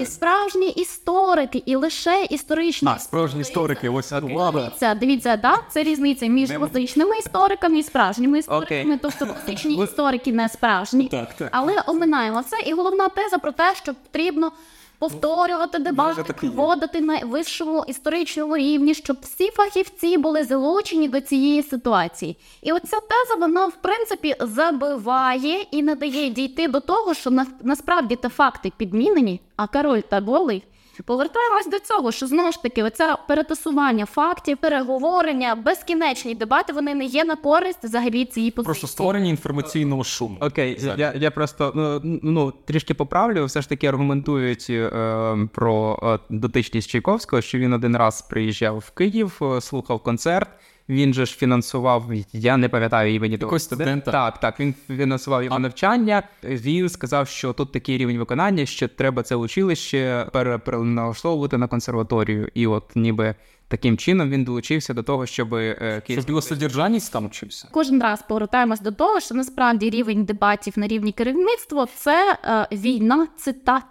C: І справжні історики, і лише історичні
A: А, справжні історики. Ось
C: Дивіться, дивіться, да? це різниця між музичними істориками і справжніми істориками, тобто фактичні історики не справжні,
A: так, так.
C: але оминаємо це. І головна теза про те, що потрібно повторювати дебати, вводити на вищому історичному рівні, щоб всі фахівці були залучені до цієї ситуації. І оця теза вона в принципі забиває і не дає дійти до того, що на, насправді та факти підмінені, а король та голий Повертаємось до цього, що знову ж таки оце перетасування фактів, переговорення, безкінечні дебати вони не є на користь взагалі цієї позиції.
A: Просто створення інформаційного шуму.
B: Окей, я я просто ну, ну трішки поправлю. Все ж таки аргументують е, про е, дотичність Чайковського, що він один раз приїжджав в Київ, е, слухав концерт. Він же ж фінансував, я не пам'ятаю імені того
A: студента.
B: Так, так, він фінансував його навчання. Він сказав, що тут такий рівень виконання, що треба це училище переналаштовувати на консерваторію. І от ніби Таким чином він долучився до того, щоб е,
A: Щоб його содержаність там вчився.
C: Кожен раз повертаємось до того, що насправді рівень дебатів на рівні керівництва це е, війна цитат,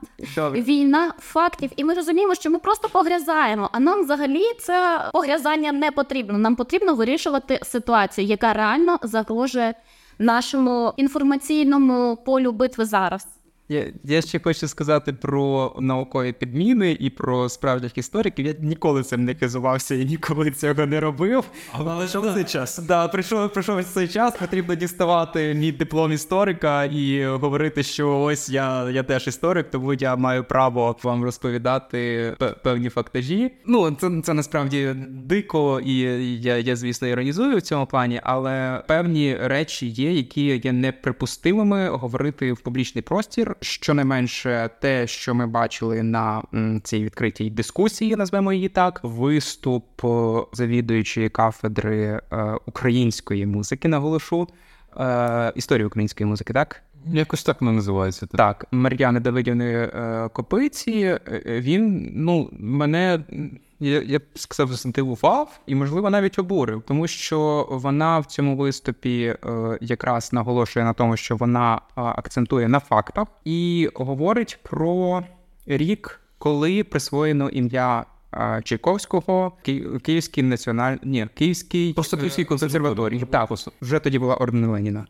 C: війна фактів. І ми розуміємо, що ми просто погрязаємо. А нам взагалі це погрязання не потрібно. Нам потрібно вирішувати ситуацію, яка реально загрожує нашому інформаційному полю битви зараз.
B: Я, я ще хочу сказати про наукові підміни і про справжніх істориків. Я ніколи цим не хизувався і ніколи цього не робив.
A: Але ж цей час.
B: Да, прийшов, прийшов цей час, потрібно діставати мій диплом історика і говорити, що ось я я теж історик, тому я маю право вам розповідати певні фактажі. Ну, це це насправді дико, і я, я, звісно, іронізую в цьому плані, але певні речі є, які є неприпустимими говорити в публічний простір. Щонайменше те, що ми бачили на цій відкритій дискусії, назвемо її так, виступ е, завідуючої кафедри е, української музики, наголошу е, історії української музики, так.
A: Якось так вона називається.
B: Так, так Мар'яни Давидівни Копиці. Він ну мене я я б сказав, змотивував і, можливо, навіть обурив, тому що вона в цьому виступі е, якраз наголошує на тому, що вона е, акцентує на фактах і говорить про рік, коли присвоєно ім'я. Е, Чайковського, Ки... Київський національний ні, Київський
A: просто Київський консерваторій.
B: Так, вже тоді була орден Леніна.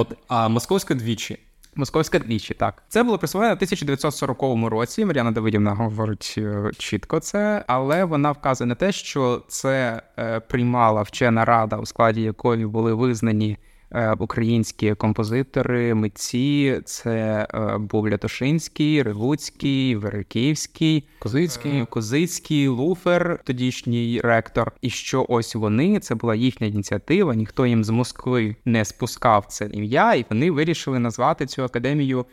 A: От, А московська двічі.
B: Московська двічі, так. Це було присвоєно в 1940 році. Мар'яна Давидівна говорить е, чітко це, але вона вказує на те, що це е, приймала вчена рада, у складі якої були визнані українські композитори, митці. Це е, був Лятошинський, Ревуцький, Вериківський,
A: Козицький,
B: е, Козицький, Луфер, тодішній ректор. І що ось вони це була їхня ініціатива. Ніхто їм з Москви не спускав це ім'я, і вони вирішили назвати цю академію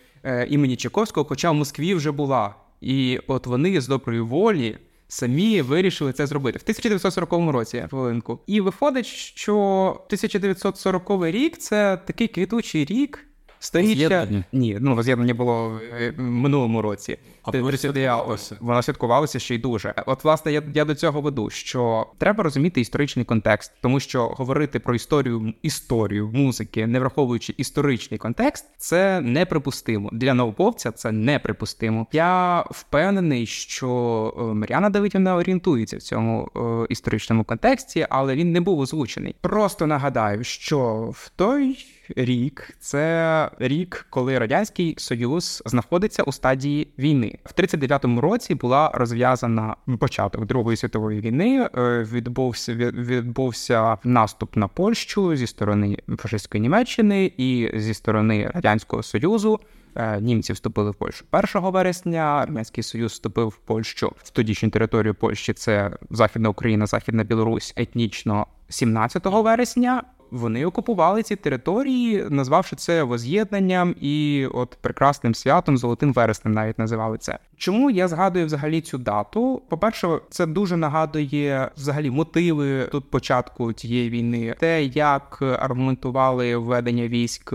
B: імені Чайковського, хоча в Москві вже була. І от вони з доброї волі самі вирішили це зробити в 1940 році. Хвилинку, і виходить, що 1940 рік це такий квітучий рік. Сторіччя... Ні, ну роз'єднання було е, в минулому році.
A: А святкувалося.
B: Воно святкувалося ще й дуже. От, власне, я я до цього веду, що треба розуміти історичний контекст, тому що говорити про історію історію музики, не враховуючи історичний контекст, це неприпустимо. Для науковця це неприпустимо. Я впевнений, що е, Мар'яна Давидівна орієнтується в цьому е, історичному контексті, але він не був озвучений. Просто нагадаю, що в той рік це рік, коли радянський союз знаходиться у стадії війни. В 39-му році була розв'язана початок Другої світової війни. Е, відбувся відбувся наступ на Польщу зі сторони фашистської Німеччини і зі сторони радянського союзу. Е, німці вступили в Польщу 1 вересня. Радянський Союз вступив в Польщу в тодішню територію Польщі. Це Західна Україна, Західна Білорусь, етнічно 17 вересня вони окупували ці території, назвавши це воз'єднанням і от прекрасним святом, золотим вереснем навіть називали це. Чому я згадую взагалі цю дату? По-перше, це дуже нагадує взагалі мотиви тут початку цієї війни, те, як аргументували введення військ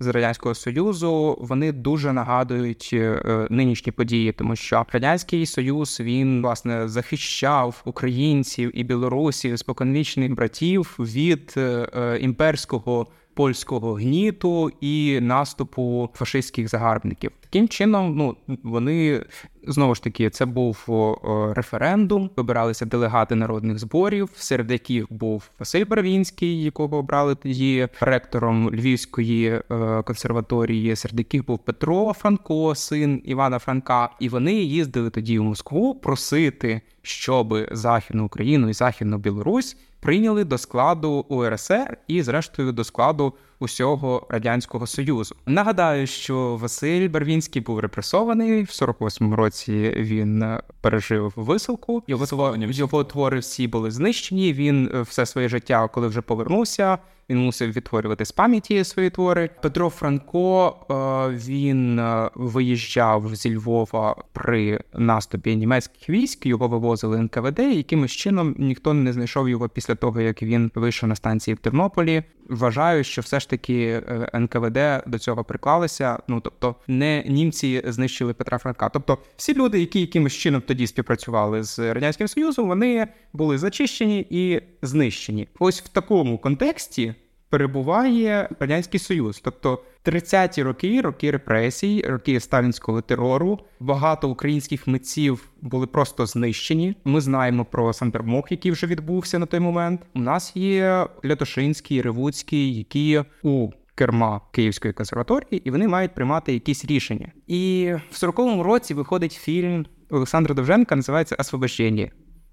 B: з радянського союзу вони дуже нагадують е, нинішні події, тому що радянський союз він власне захищав українців і білорусів споконвічних братів від е, е, імперського польського гніту і наступу фашистських загарбників. Таким чином, ну вони знову ж таки це був референдум. Вибиралися делегати народних зборів, серед яких був Василь Барвінський, якого обрали тоді ректором Львівської е, консерваторії, серед яких був Петро Франко, син Івана Франка, і вони їздили тоді в Москву просити, щоб західну Україну і західну Білорусь прийняли до складу УРСР і, зрештою, до складу усього радянського союзу. Нагадаю, що Василь Барвінський був репресований в 48-му році. Він е, пережив висилку. Його його твори всі були знищені. Він е, все своє життя, коли вже повернувся. Він мусив відтворювати з пам'яті свої твори. Петро Франко е, він виїжджав зі Львова при наступі німецьких військ. Його вивозили НКВД. Якимось чином ніхто не знайшов його після того, як він вийшов на станції в Тернополі. Вважаю, що все ж таки е, НКВД до цього приклалися. Ну тобто, не німці знищили Петра Франка. Тобто, всі люди, які якимось чином тоді співпрацювали з радянським союзом, вони були зачищені і знищені. Ось в такому контексті перебуває радянський союз, тобто 30-ті роки, роки репресій, роки сталінського терору. Багато українських митців були просто знищені. Ми знаємо про Сантермох, який вже відбувся на той момент. У нас є Лятошинський, Ревуцький, які у керма Київської консерваторії, і вони мають приймати якісь рішення. І в 40-му році виходить фільм Олександра Довженка, називається «Освобождення»,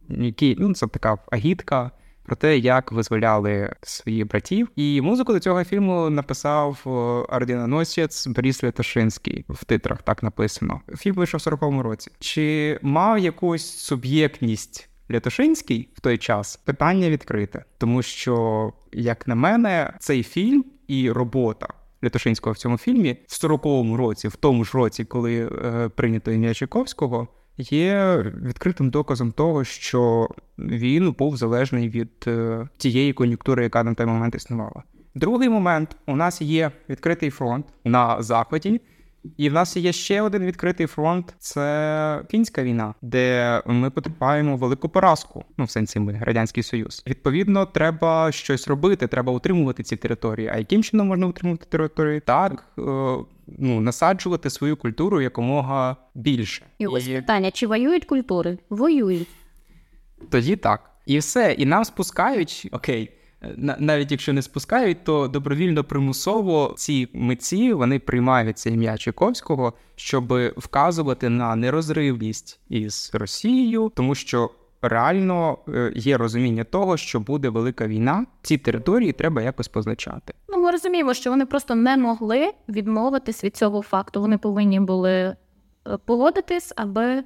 B: який ну це така агітка про те, як визволяли своїх братів. І музику до цього фільму написав орденоносець Борис Лятошинський. В титрах так написано. Фільм вийшов в 40-му році. Чи мав якусь суб'єктність? Лятошинський в той час питання відкрите, тому що, як на мене, цей фільм і робота Лятошинського в цьому фільмі в 40-му році, в тому ж році, коли е, прийнято ім'я Чайковського, є відкритим доказом того, що він був залежний від е, тієї кон'юнктури, яка на той момент існувала. Другий момент у нас є відкритий фронт на заході. І в нас є ще один відкритий фронт це фінська війна, де ми потерпаємо велику поразку. Ну, в сенсі ми радянський союз. Відповідно, треба щось робити, треба утримувати ці території. А яким чином можна утримувати території? Так е, ну насаджувати свою культуру якомога більше.
C: І ось питання: чи воюють культури? Воюють.
B: Тоді так. І все. І нам спускають окей навіть якщо не спускають, то добровільно примусово ці митці вони приймають це ім'я Чайковського, щоб вказувати на нерозривність із Росією, тому що реально е, є розуміння того, що буде велика війна. Ці території треба якось позначати.
C: Ну ми розуміємо, що вони просто не могли відмовитись від цього факту. Вони повинні були е, погодитись, аби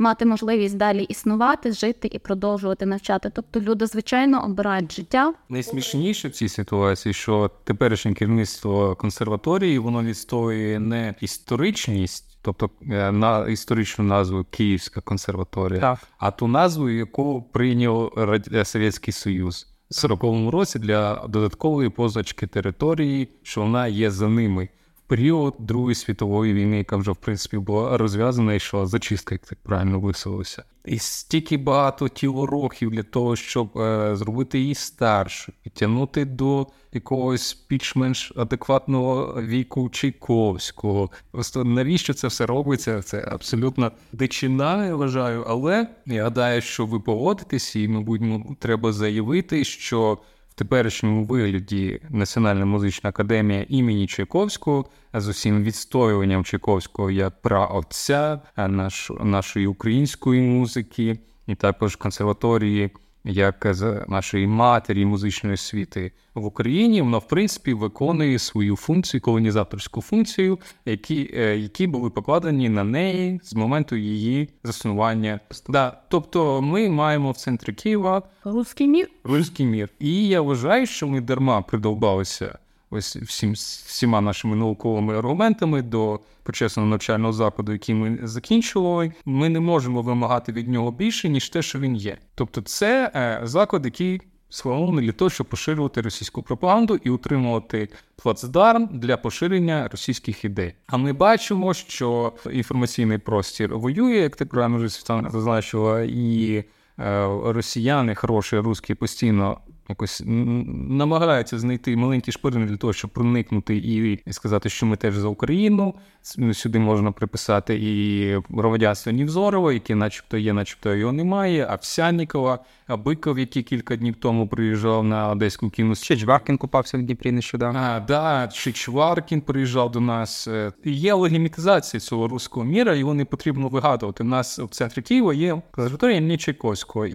C: мати можливість далі існувати, жити і продовжувати навчати. Тобто люди, звичайно, обирають життя.
A: Найсмішніше в цій ситуації, що теперішнє керівництво консерваторії воно відстоює не історичність. Тобто е, на історичну назву Київська консерваторія,
B: так.
A: а ту назву, яку прийняв Радянський Союз в 40-му році для додаткової позначки території, що вона є за ними період Другої світової війни, яка вже в принципі була розв'язана йшла зачистка, як так правильно висловився. І стільки багато тілороків для того, щоб е, зробити її старше, підтягнути до якогось більш-менш адекватного віку Чайковського. Просто навіщо це все робиться? Це абсолютно дичина, я вважаю. Але я гадаю, що ви погодитесь, і, мабуть, треба заявити, що теперішньому вигляді Національна музична академія імені Чайковського з усім відстоюванням Чайковського як праотця наш, нашої української музики, і також консерваторії як з нашої матері музичної освіти в Україні, вона в принципі виконує свою функцію, колонізаторську функцію, які е, які були покладені на неї з моменту її заснування. Да, Тобто ми маємо в центрі Києва
C: руський мір.
A: Руський мір. І я вважаю, що ми дарма придовбалися ось всім всіма нашими науковими аргументами до почесного навчального закладу, який ми закінчували, ми не можемо вимагати від нього більше ніж те, що він є. Тобто, це е, заклад, який сформований для того, щоб поширювати російську пропаганду і утримувати плацдарм для поширення російських ідей. А ми бачимо, що інформаційний простір воює, як ти правильно вже Світлана зазначила, і е, росіяни, хороші русські, постійно якось намагаються знайти маленькі шпирини для того, щоб проникнути і сказати, що ми теж за Україну. Сюди можна приписати і громадянство Нівзорова, яке начебто є, начебто його немає, Овсянникова, Биков, який кілька днів тому приїжджав на Одеську кіну.
B: Ще Чваркін купався в Дніпрі нещодавно.
A: А, да, ще Чваркін приїжджав до нас. Е, є легімітизація цього руського міра, його не потрібно вигадувати. У нас в центрі Києва є консерваторія Чайковського.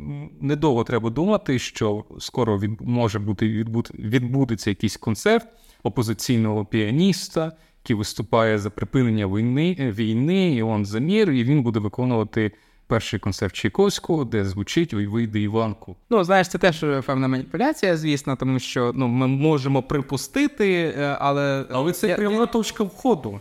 A: Недовго треба думати, що скоро від може бути відбуд, відбудеться якийсь концерт опозиційного піаніста який виступає за припинення війни, війни, і он за мір, і він буде виконувати перший концерт Чайковського, де звучить «Ой, вийде Іванку.
B: Ну, знаєш, це теж певна маніпуляція, звісно, тому що ну, ми можемо припустити, е, але.
A: Але це я... пряма точка входу.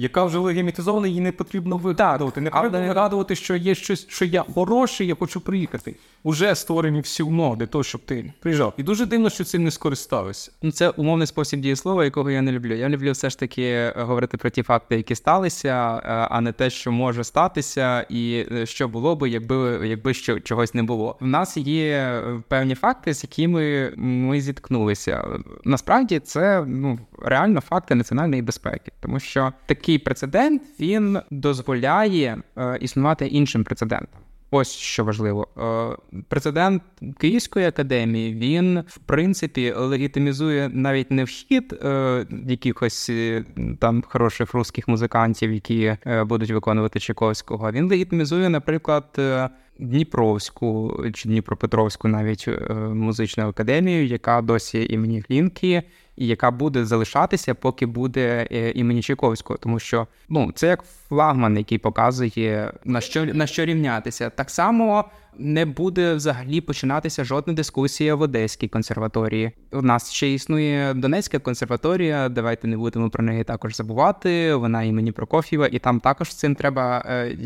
A: Яка вже легімітизована, її не потрібно вигадувати. Не потрібно вигадувати, що є щось, що я хороший, я хочу приїхати. вже створені всі умови для того, щоб ти приїжджав. І дуже дивно, що цим не скористався.
B: Ну, це умовний спосіб дієслова, якого я не люблю. Я люблю все ж таки говорити про ті факти, які сталися, е, а не те, що може статися, і е, що було би, якби якби що чогось не було. В нас є певні факти, з якими ми зіткнулися. Насправді це ну реально факти національної безпеки, тому що такий прецедент він дозволяє е, існувати іншим прецедентам. Ось що важливо. Е, прецедент Київської академії він в принципі легітимізує навіть не вхід е, якихось е, там хороших русських музикантів, які е, будуть виконувати Чайковського. Він легітимізує, наприклад. Е, Дніпровську чи Дніпропетровську навіть е, музичну академію, яка досі імені Глінки, і яка буде залишатися, поки буде е, імені Чайковського, тому що ну це як флагман, який показує на що на що рівнятися. Так само не буде взагалі починатися жодна дискусія в Одеській консерваторії. У нас ще існує Донецька консерваторія. Давайте не будемо про неї також забувати. Вона імені Прокоф'єва, і там також з цим треба е,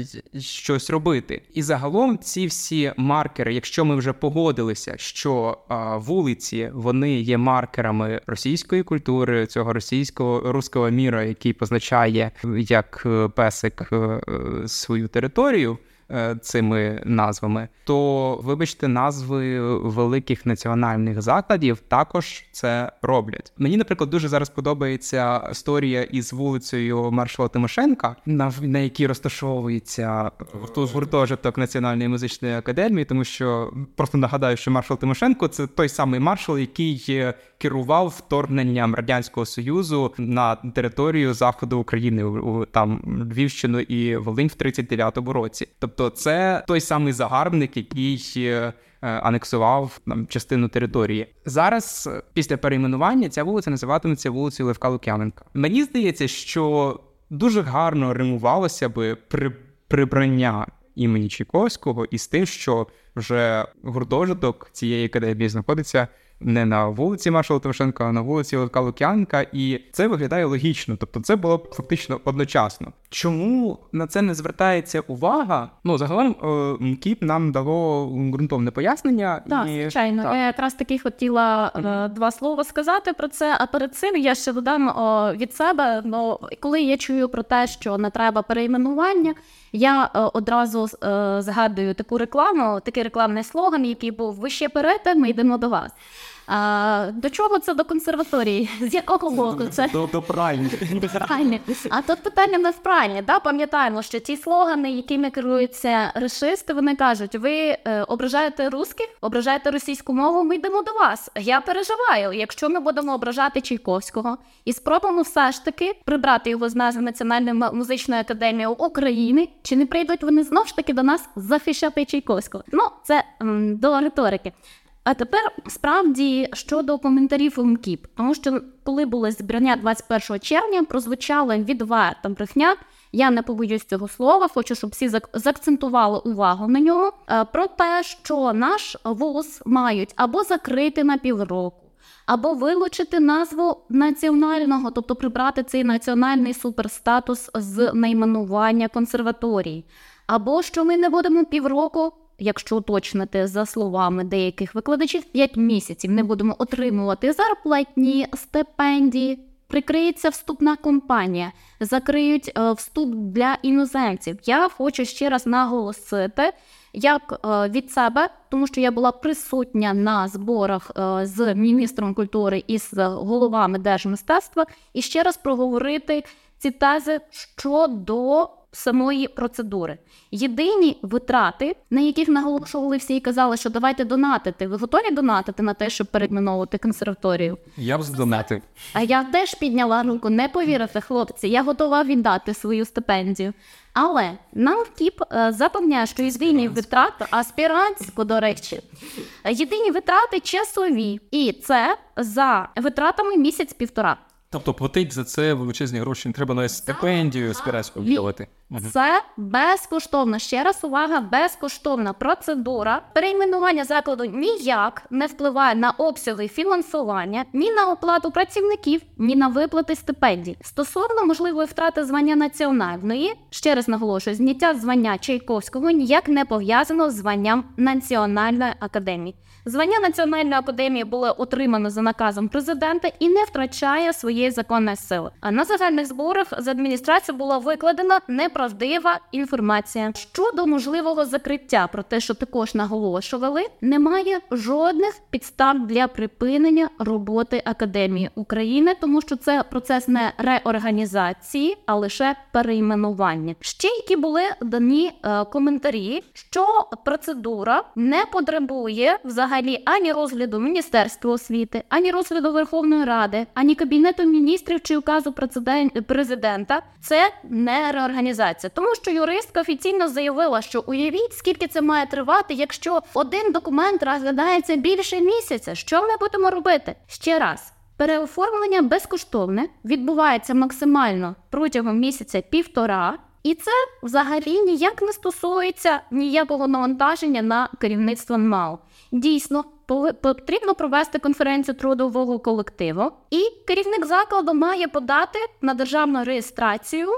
B: щось робити. І загалом ці всі маркери, якщо ми вже погодилися, що е, вулиці вони є маркерами російської культури, цього російського руського міра, який позначає як е, песик е, свою територію. Е, цими назвами, то вибачте, назви великих національних закладів також це роблять. Мені, наприклад, дуже зараз подобається історія із вулицею Маршала Тимошенка, на на якій розташовується гуртожиток Національної музичної академії, тому що просто нагадаю, що маршал Тимошенко це той самий маршал, який керував вторгненням радянського союзу на територію заходу України у там Львівщину і Волинь в 39-му році. Тобто, це той самий загарбник, який е, анексував там частину території. Зараз, після перейменування, ця вулиця називатиметься вулицею Левка Лук'яненка. Мені здається, що дуже гарно римувалося би при прибрання імені Чайковського із тим, що вже гуртожиток цієї академії знаходиться не на вулиці Маршала Тимошенка, а на вулиці Левка Лук'янка, і це виглядає логічно. Тобто, це було б фактично одночасно. Чому на це не звертається увага? Ну загалом е, Кіп нам дало ґрунтовне пояснення.
C: Так, і... звичайно. Так. Я якраз таки хотіла mm-hmm. два слова сказати про це. А перед цим я ще додам о, від себе. Ну коли я чую про те, що не треба перейменування. Я е, одразу е, згадую таку рекламу, такий рекламний слоган, який був Ви ще перете, ми йдемо до вас. А, До чого це до консерваторії? З якого боку це
A: до, до пральні.
C: А тут питання не в пральні. Да? Пам'ятаємо, що ті слогани, якими керуються решисти, вони кажуть: ви е, ображаєте русських, ображаєте російську мову, ми йдемо до вас. Я переживаю, якщо ми будемо ображати Чайковського і спробуємо все ж таки прибрати його з назви Національної музичної академії України, чи не прийдуть вони знов ж таки до нас захищати Чайковського? Ну це м, до риторики. А тепер справді щодо коментарів УМКІП, тому що коли було збрання 21 червня, прозвучала відверта брехня. Я не побоюсь цього слова, хочу, щоб всі заакцентували увагу на нього. Е, про те, що наш вуз мають або закрити на півроку, або вилучити назву національного, тобто прибрати цей національний суперстатус з найменування консерваторії, або що ми не будемо півроку якщо уточнити за словами деяких викладачів, 5 місяців не будемо отримувати зарплатні стипендії. Прикриється вступна компанія, закриють е, вступ для іноземців. Я хочу ще раз наголосити, як е, від себе, тому що я була присутня на зборах е, з міністром культури і з головами держмистецтва, і ще раз проговорити ці тези щодо самої процедури. Єдині витрати, на яких наголошували всі і казали, що давайте донатити. Ви готові донатити на те, щоб перейменовувати консерваторію?
A: Я б здонатив.
C: А я теж підняла руку, не повірите, хлопці. Я готова віддати свою стипендію. Але нам КІП е, запевняє, що єдині витрати, аспірантську, до речі, єдині витрати часові, і це за витратами місяць-півтора.
A: Тобто платить за це величезні гроші, не треба навіть стипендію спірацьку віддавати.
C: Це безкоштовна, ще раз увага, безкоштовна процедура. Перейменування закладу ніяк не впливає на обсяги фінансування, ні на оплату працівників, ні на виплати стипендій. Стосовно можливої втрати звання національної, ще раз наголошую, зняття звання Чайковського ніяк не пов'язано з званням Національної академії. Звання Національної академії було отримано за наказом президента і не втрачає своєї законної сили. А на загальних зборах з адміністрації була викладена неправдива інформація щодо можливого закриття. Про те, що також наголошували, немає жодних підстав для припинення роботи академії України, тому що це процес не реорганізації, а лише перейменування. Ще які були дані е, коментарі, що процедура не потребує взагалі ані розгляду Міністерства освіти, ані розгляду Верховної Ради, ані кабінету міністрів чи указу президен- президента. Це не реорганізація, тому що юристка офіційно заявила, що уявіть, скільки це має тривати, якщо один документ розглядається більше місяця. Що ми будемо робити? Ще раз. Переоформлення безкоштовне відбувається максимально протягом місяця півтора, і це взагалі ніяк не стосується ніякого навантаження на керівництво МАУ. Дійсно, потрібно провести конференцію трудового колективу, і керівник закладу має подати на державну реєстрацію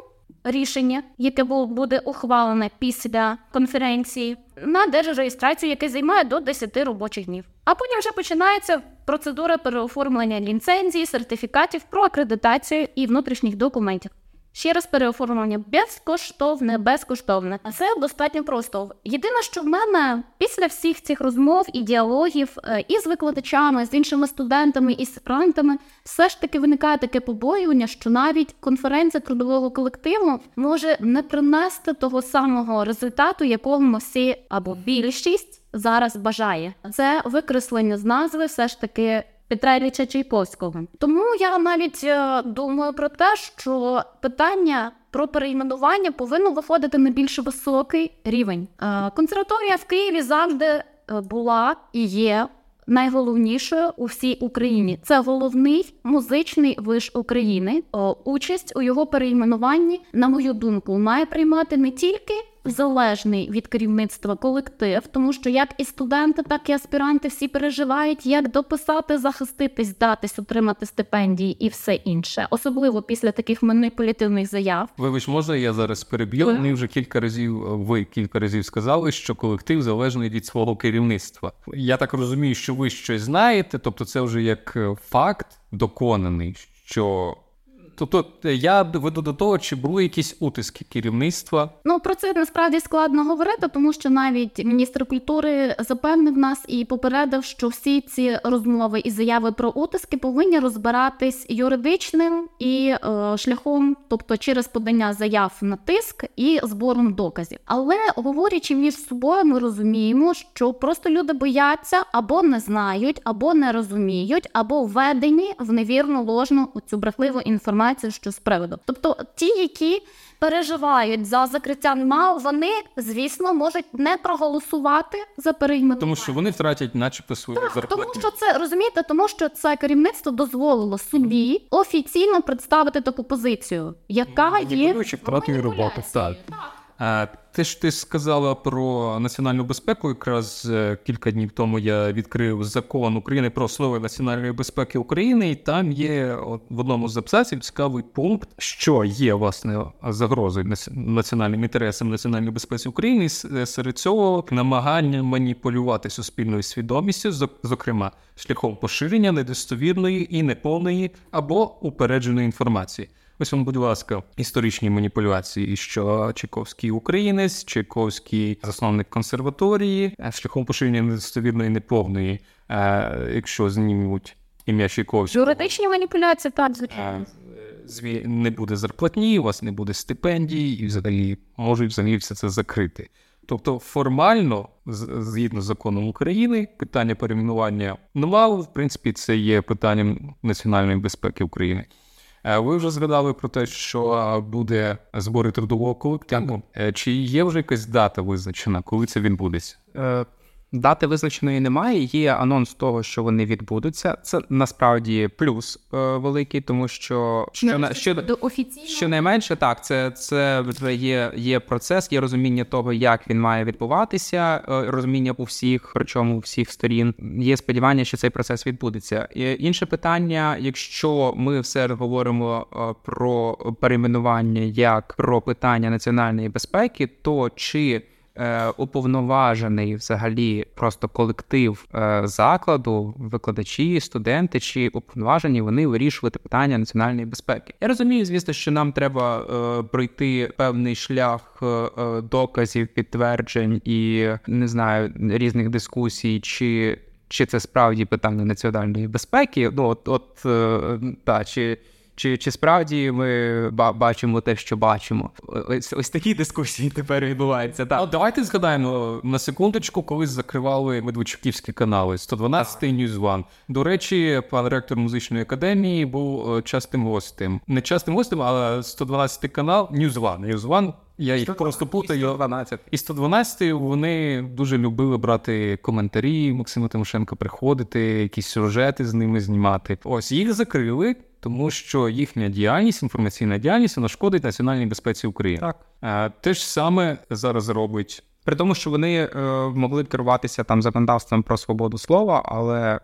C: рішення, яке бу- буде ухвалене після конференції, на держреєстрацію, яке займає до 10 робочих днів. А потім вже починається процедура переоформлення ліцензії, сертифікатів про акредитацію і внутрішніх документів. Ще раз переоформлення безкоштовне, безкоштовне. А це достатньо просто. Єдине, що в мене після всіх цих розмов і діалогів е, і з викладачами, з іншими студентами і аспірантами, все ж таки виникає таке побоювання, що навіть конференція трудового колективу може не принести того самого результату, якого ми всі або більшість зараз бажає. Це викреслення з назви, все ж таки. Петра Ілліча Чайковського. Тому я навіть е, думаю про те, що питання про перейменування повинно виходити на більш високий рівень. Е, консерваторія в Києві завжди е, була і є найголовнішою у всій Україні. Це головний музичний виш України. О, участь у його перейменуванні, на мою думку, має приймати не тільки залежний від керівництва колектив, тому що як і студенти, так і аспіранти всі переживають, як дописати, захиститись, здатись, отримати стипендії і все інше, особливо після таких маніпулятивних заяв.
A: Вибач, можна я зараз переб'ю? Ми вже кілька разів, ви кілька разів сказали, що колектив залежний від свого керівництва. Я так розумію, що ви щось знаєте, тобто це вже як е, факт доконаний, що. Тобто я веду до того, чи були якісь утиски керівництва.
C: Ну про це насправді складно говорити, тому що навіть міністр культури запевнив нас і попередив, що всі ці розмови і заяви про утиски повинні розбиратись юридичним і е, шляхом, тобто через подання заяв на тиск і збором доказів. Але говорячи між собою, ми розуміємо, що просто люди бояться або не знають, або не розуміють, або введені в невірну ложну цю брехливу інформацію, що з приводу. Тобто ті, які переживають за закриття МАУ, вони, звісно, можуть не проголосувати за перейменування.
A: Тому що вони втратять, начебто, свою
C: Так,
A: зарплату.
C: тому що це розумієте, тому що це керівництво дозволило собі офіційно представити таку позицію, яка є
B: втратою роботи.
A: Так. А, те, що ти сказала про національну безпеку, якраз е, кілька днів тому я відкрив закон України про основи національної безпеки України, і там є в одному з абзаців цікавий пункт, що є власне загрозою національним інтересам національної безпеки України. Е, серед цього намагання маніпулювати суспільною свідомістю, зок- зокрема шляхом поширення недостовірної і неповної або упередженої інформації. Ось вам, будь ласка, історичні маніпуляції, що Чайковський українець, Чайковський засновник консерваторії, е, шляхом поширення недостовірної неповної, е, якщо знімуть ім'я Чайковського.
C: юридичні маніпуляції, так
A: е,
C: звичайно.
A: зві- не буде зарплатні, у вас не буде стипендій, і взагалі можуть взагалі все це закрити. Тобто формально, згідно з законом України, питання перейменування НМАУ, в принципі, це є питанням національної безпеки України. Е, Ви вже згадали про те, що е, буде збори трудового колективу. Е, Чи є вже якась дата визначена, коли це відбудеться?
B: Е, Дати визначеної немає. Є анонс того, що вони відбудуться. Це насправді плюс е, великий, тому що що на що
C: до офіційно
B: щонайменше так, це це є є процес, є розуміння того, як він має відбуватися, е, розуміння у всіх, причому у всіх сторін. Є сподівання, що цей процес відбудеться. І Інше питання: якщо ми все говоримо е, про перейменування як про питання національної безпеки, то чи Е, уповноважений взагалі просто колектив е, закладу, викладачі, студенти чи уповноважені вони вирішувати питання національної безпеки. Я розумію, звісно, що нам треба е, пройти певний шлях доказів, підтверджень і не знаю різних дискусій, чи чи це справді питання національної безпеки. Ну от, от та чи. Чи чи справді ми бачимо те, що бачимо? Ось ось такі дискусії тепер відбуваються. Так.
A: Ну, давайте згадаємо на секундочку, коли закривали медведчуківські канали 112 News One. До речі, пан ректор музичної академії був е, частим гостем. Не частим гостем, але 112 канал News. News One я їх просто путаю.
B: 112.
A: І 112 вони дуже любили брати коментарі Максима Тимошенка, приходити, якісь сюжети з ними знімати. Ось їх закрили тому що їхня діяльність, інформаційна діяльність, вона шкодить національній безпеці України.
B: Так
A: е, те ж саме зараз робить.
B: При тому, що вони е, могли керуватися там законодавством про свободу слова, але е,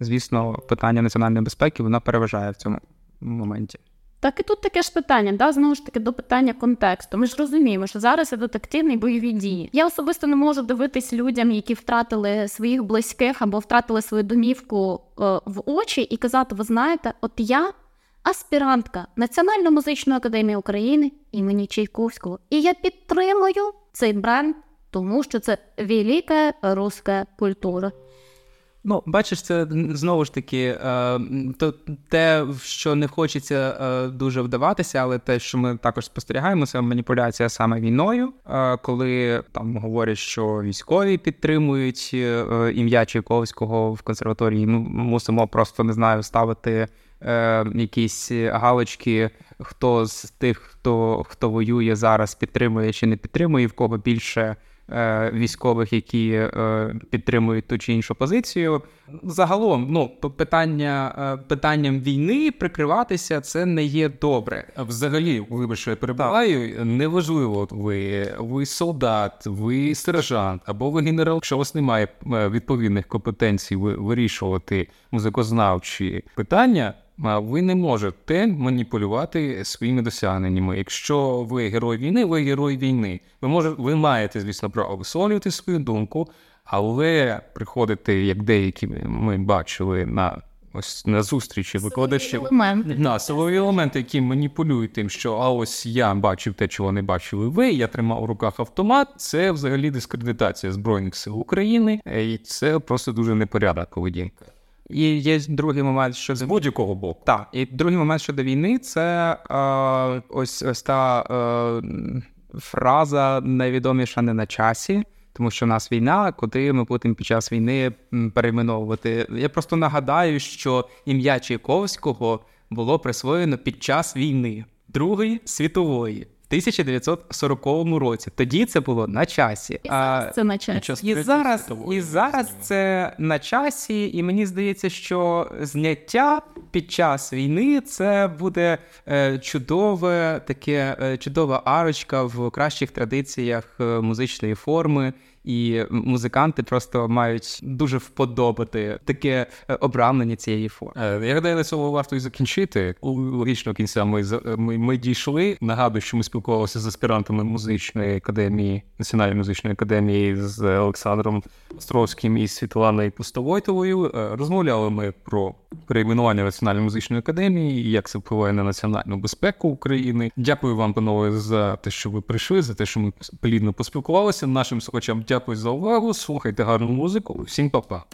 B: звісно, питання національної безпеки вона переважає в цьому моменті.
C: Так і тут таке ж питання, да, знову ж таки, до питання контексту. Ми ж розуміємо, що зараз є детективні бойові дії. Я особисто не можу дивитись людям, які втратили своїх близьких або втратили свою домівку е, в очі, і казати: ви знаєте, от я аспірантка Національної музичної академії України імені Чайковського, і я підтримую цей бренд, тому що це велика руська культура.
B: Ну, бачиш, це знову ж таки е, то те, в що не хочеться е, дуже вдаватися, але те, що ми також спостерігаємо, це маніпуляція саме війною, е, коли там говорять, що військові підтримують ім'я Чайковського в консерваторії. Ми мусимо просто не знаю ставити якісь галочки, хто з тих, хто хто воює зараз, підтримує чи не підтримує, в кого більше. Е, військових, які е, підтримують ту чи іншу позицію. Загалом, ну питання е, питанням війни прикриватися це не є добре.
A: Взагалі, вибачте, я перебуваю, неважливо, ви ви солдат, ви сержант або ви генерал. Якщо у вас немає відповідних компетенцій вирішувати музикознавчі питання ви не можете маніпулювати своїми досягненнями. Якщо ви герой війни, ви герой війни. Ви можете, ви маєте, звісно, право висловлювати свою думку, але приходити, як деякі ми бачили на ось на зустрічі викладачів на силові елементи, які маніпулюють тим, що а ось я бачив те, чого не бачили ви. Я тримав у руках автомат. Це взагалі дискредитація збройних сил України, і це просто дуже непорядна поведінка.
B: І є другий момент, що
A: з будь-якого боку.
B: Так, і другий момент щодо війни це е, ось ось та е, фраза найвідоміша не на часі, тому що в нас війна, куди ми будемо під час війни перейменовувати. Я просто нагадаю, що ім'я Чайковського було присвоєно під час війни Другої світової. 1940 році. Тоді це було на часі.
C: І зараз це на часі.
B: І зараз і зараз це на часі, і мені здається, що зняття під час війни це буде е, чудове таке е, чудова арочка в кращих традиціях е, музичної форми і музиканти просто мають дуже вподобати таке е, обрамлення цієї форми.
A: Е, я гадаю, на цьому варто і закінчити. У логічного кінця ми ми, ми дійшли. Нагадую, що ми спілкувалися з аспірантами музичної академії, національної музичної академії з Олександром Островським і Світланою Пустовойтовою. Е, розмовляли ми про перейменування національної музичної академії і як це впливає на національну безпеку України. Дякую вам, панове, за те, що ви прийшли, за те, що ми плідно поспілкувалися. Нашим слухачам дякую за увагу. Слухайте гарну музику. Всім па-па.